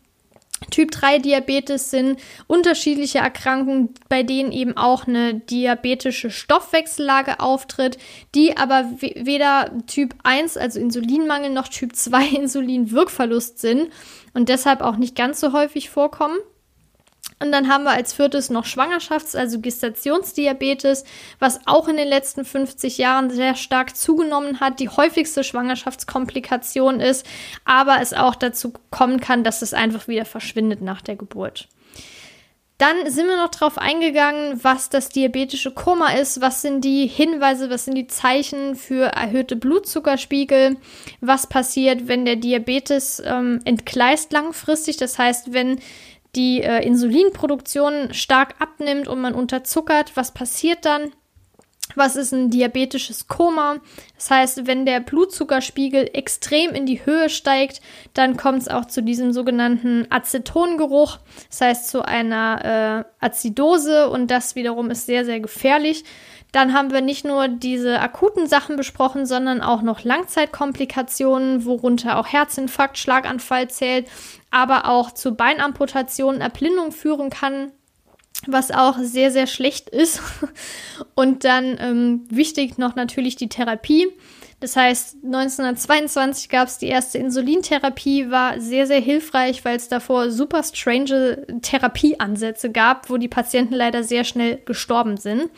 Typ 3 Diabetes sind unterschiedliche Erkrankungen, bei denen eben auch eine diabetische Stoffwechsellage auftritt, die aber weder Typ 1, also Insulinmangel, noch Typ 2 [LAUGHS] Insulinwirkverlust sind und deshalb auch nicht ganz so häufig vorkommen. Und dann haben wir als viertes noch Schwangerschafts-, also Gestationsdiabetes, was auch in den letzten 50 Jahren sehr stark zugenommen hat, die häufigste Schwangerschaftskomplikation ist, aber es auch dazu kommen kann, dass es einfach wieder verschwindet nach der Geburt. Dann sind wir noch darauf eingegangen, was das diabetische Koma ist, was sind die Hinweise, was sind die Zeichen für erhöhte Blutzuckerspiegel, was passiert, wenn der Diabetes ähm, entgleist langfristig, das heißt, wenn die äh, Insulinproduktion stark abnimmt und man unterzuckert, was passiert dann? Was ist ein diabetisches Koma? Das heißt, wenn der Blutzuckerspiegel extrem in die Höhe steigt, dann kommt es auch zu diesem sogenannten Acetongeruch. Das heißt zu einer äh, Azidose und das wiederum ist sehr, sehr gefährlich. Dann haben wir nicht nur diese akuten Sachen besprochen, sondern auch noch Langzeitkomplikationen, worunter auch Herzinfarkt, Schlaganfall zählt, aber auch zu Beinamputationen, Erblindung führen kann, was auch sehr, sehr schlecht ist. [LAUGHS] Und dann ähm, wichtig noch natürlich die Therapie. Das heißt, 1922 gab es die erste Insulintherapie, war sehr, sehr hilfreich, weil es davor super strange Therapieansätze gab, wo die Patienten leider sehr schnell gestorben sind.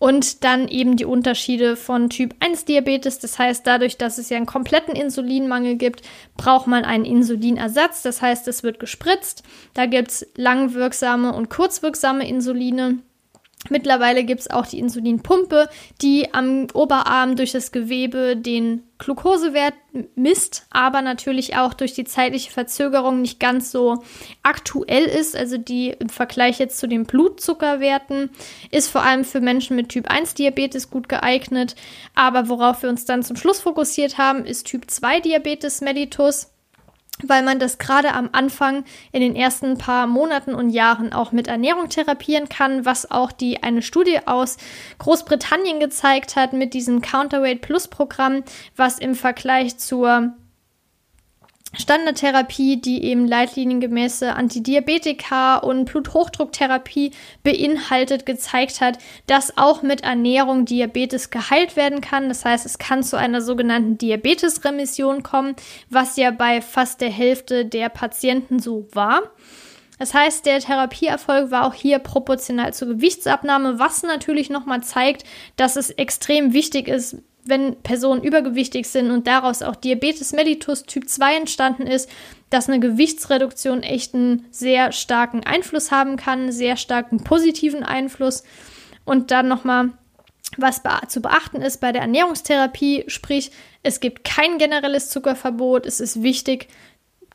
Und dann eben die Unterschiede von Typ 1 Diabetes. Das heißt, dadurch, dass es ja einen kompletten Insulinmangel gibt, braucht man einen Insulinersatz. Das heißt, es wird gespritzt. Da gibt es langwirksame und kurzwirksame Insuline. Mittlerweile gibt es auch die Insulinpumpe, die am Oberarm durch das Gewebe den Glukosewert misst, aber natürlich auch durch die zeitliche Verzögerung nicht ganz so aktuell ist. Also die im Vergleich jetzt zu den Blutzuckerwerten ist vor allem für Menschen mit Typ 1 Diabetes gut geeignet. Aber worauf wir uns dann zum Schluss fokussiert haben, ist Typ 2 Diabetes mellitus weil man das gerade am Anfang in den ersten paar Monaten und Jahren auch mit Ernährung therapieren kann, was auch die eine Studie aus Großbritannien gezeigt hat mit diesem Counterweight Plus Programm, was im Vergleich zur Standardtherapie, die eben leitliniengemäße Antidiabetika und Bluthochdrucktherapie beinhaltet, gezeigt hat, dass auch mit Ernährung Diabetes geheilt werden kann. Das heißt, es kann zu einer sogenannten Diabetesremission kommen, was ja bei fast der Hälfte der Patienten so war. Das heißt, der Therapieerfolg war auch hier proportional zur Gewichtsabnahme, was natürlich nochmal zeigt, dass es extrem wichtig ist, wenn Personen übergewichtig sind und daraus auch Diabetes mellitus Typ 2 entstanden ist, dass eine Gewichtsreduktion echt einen sehr starken Einfluss haben kann, sehr starken positiven Einfluss. Und dann nochmal, was zu beachten ist bei der Ernährungstherapie, sprich, es gibt kein generelles Zuckerverbot. Es ist wichtig,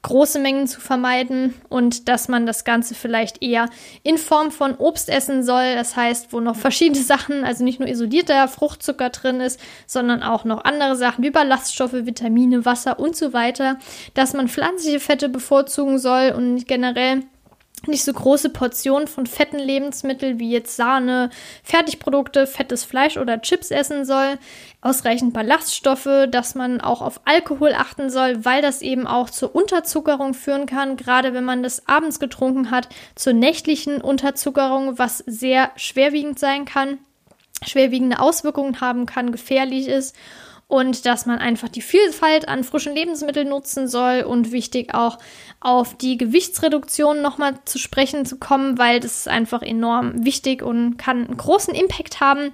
große Mengen zu vermeiden und dass man das Ganze vielleicht eher in Form von Obst essen soll. Das heißt, wo noch verschiedene [LAUGHS] Sachen, also nicht nur isolierter Fruchtzucker drin ist, sondern auch noch andere Sachen wie Ballaststoffe, Vitamine, Wasser und so weiter. Dass man pflanzliche Fette bevorzugen soll und generell nicht so große Portionen von fetten Lebensmitteln wie jetzt Sahne, Fertigprodukte, fettes Fleisch oder Chips essen soll, ausreichend Ballaststoffe, dass man auch auf Alkohol achten soll, weil das eben auch zur Unterzuckerung führen kann, gerade wenn man das abends getrunken hat, zur nächtlichen Unterzuckerung, was sehr schwerwiegend sein kann, schwerwiegende Auswirkungen haben kann, gefährlich ist und dass man einfach die Vielfalt an frischen Lebensmitteln nutzen soll und wichtig auch auf die Gewichtsreduktion nochmal zu sprechen zu kommen, weil das ist einfach enorm wichtig und kann einen großen Impact haben.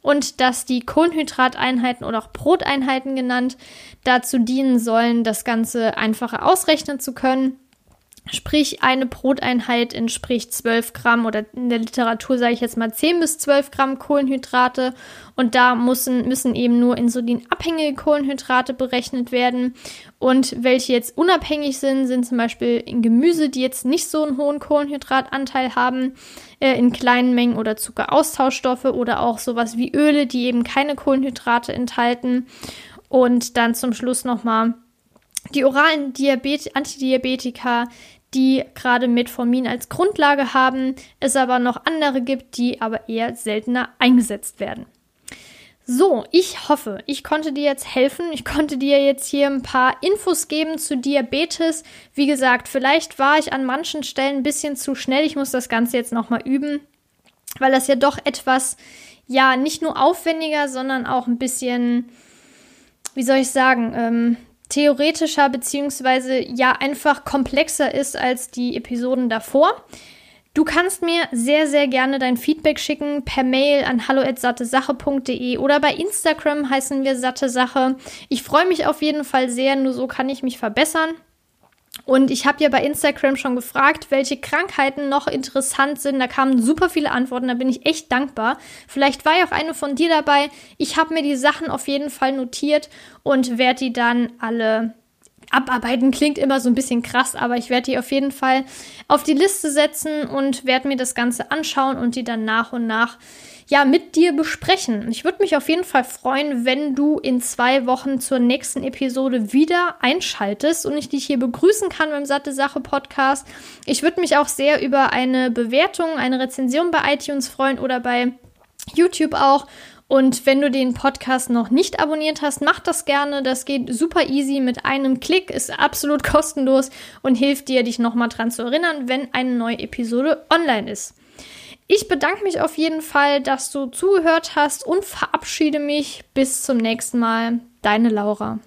Und dass die Kohlenhydrateinheiten oder auch Broteinheiten genannt dazu dienen sollen, das Ganze einfacher ausrechnen zu können Sprich, eine Broteinheit entspricht 12 Gramm oder in der Literatur sage ich jetzt mal 10 bis 12 Gramm Kohlenhydrate. Und da müssen, müssen eben nur insulinabhängige Kohlenhydrate berechnet werden. Und welche jetzt unabhängig sind, sind zum Beispiel in Gemüse, die jetzt nicht so einen hohen Kohlenhydratanteil haben, äh, in kleinen Mengen oder Zuckeraustauschstoffe oder auch sowas wie Öle, die eben keine Kohlenhydrate enthalten. Und dann zum Schluss nochmal die oralen Diabet Antidiabetika, die gerade Metformin als Grundlage haben, es aber noch andere gibt, die aber eher seltener eingesetzt werden. So, ich hoffe, ich konnte dir jetzt helfen. Ich konnte dir jetzt hier ein paar Infos geben zu Diabetes. Wie gesagt, vielleicht war ich an manchen Stellen ein bisschen zu schnell. Ich muss das Ganze jetzt nochmal üben, weil das ja doch etwas, ja, nicht nur aufwendiger, sondern auch ein bisschen, wie soll ich sagen, ähm, theoretischer beziehungsweise ja einfach komplexer ist als die Episoden davor. Du kannst mir sehr, sehr gerne dein Feedback schicken per Mail an hallo.sattesache.de oder bei Instagram heißen wir Satte Sache. Ich freue mich auf jeden Fall sehr, nur so kann ich mich verbessern. Und ich habe ja bei Instagram schon gefragt, welche Krankheiten noch interessant sind. Da kamen super viele Antworten, da bin ich echt dankbar. Vielleicht war ja auch eine von dir dabei. Ich habe mir die Sachen auf jeden Fall notiert und werde die dann alle abarbeiten. Klingt immer so ein bisschen krass, aber ich werde die auf jeden Fall auf die Liste setzen und werde mir das Ganze anschauen und die dann nach und nach ja, mit dir besprechen. Ich würde mich auf jeden Fall freuen, wenn du in zwei Wochen zur nächsten Episode wieder einschaltest und ich dich hier begrüßen kann beim Satte Sache Podcast. Ich würde mich auch sehr über eine Bewertung, eine Rezension bei iTunes freuen oder bei YouTube auch. Und wenn du den Podcast noch nicht abonniert hast, mach das gerne. Das geht super easy mit einem Klick, ist absolut kostenlos und hilft dir, dich nochmal dran zu erinnern, wenn eine neue Episode online ist. Ich bedanke mich auf jeden Fall, dass du zugehört hast und verabschiede mich. Bis zum nächsten Mal. Deine Laura.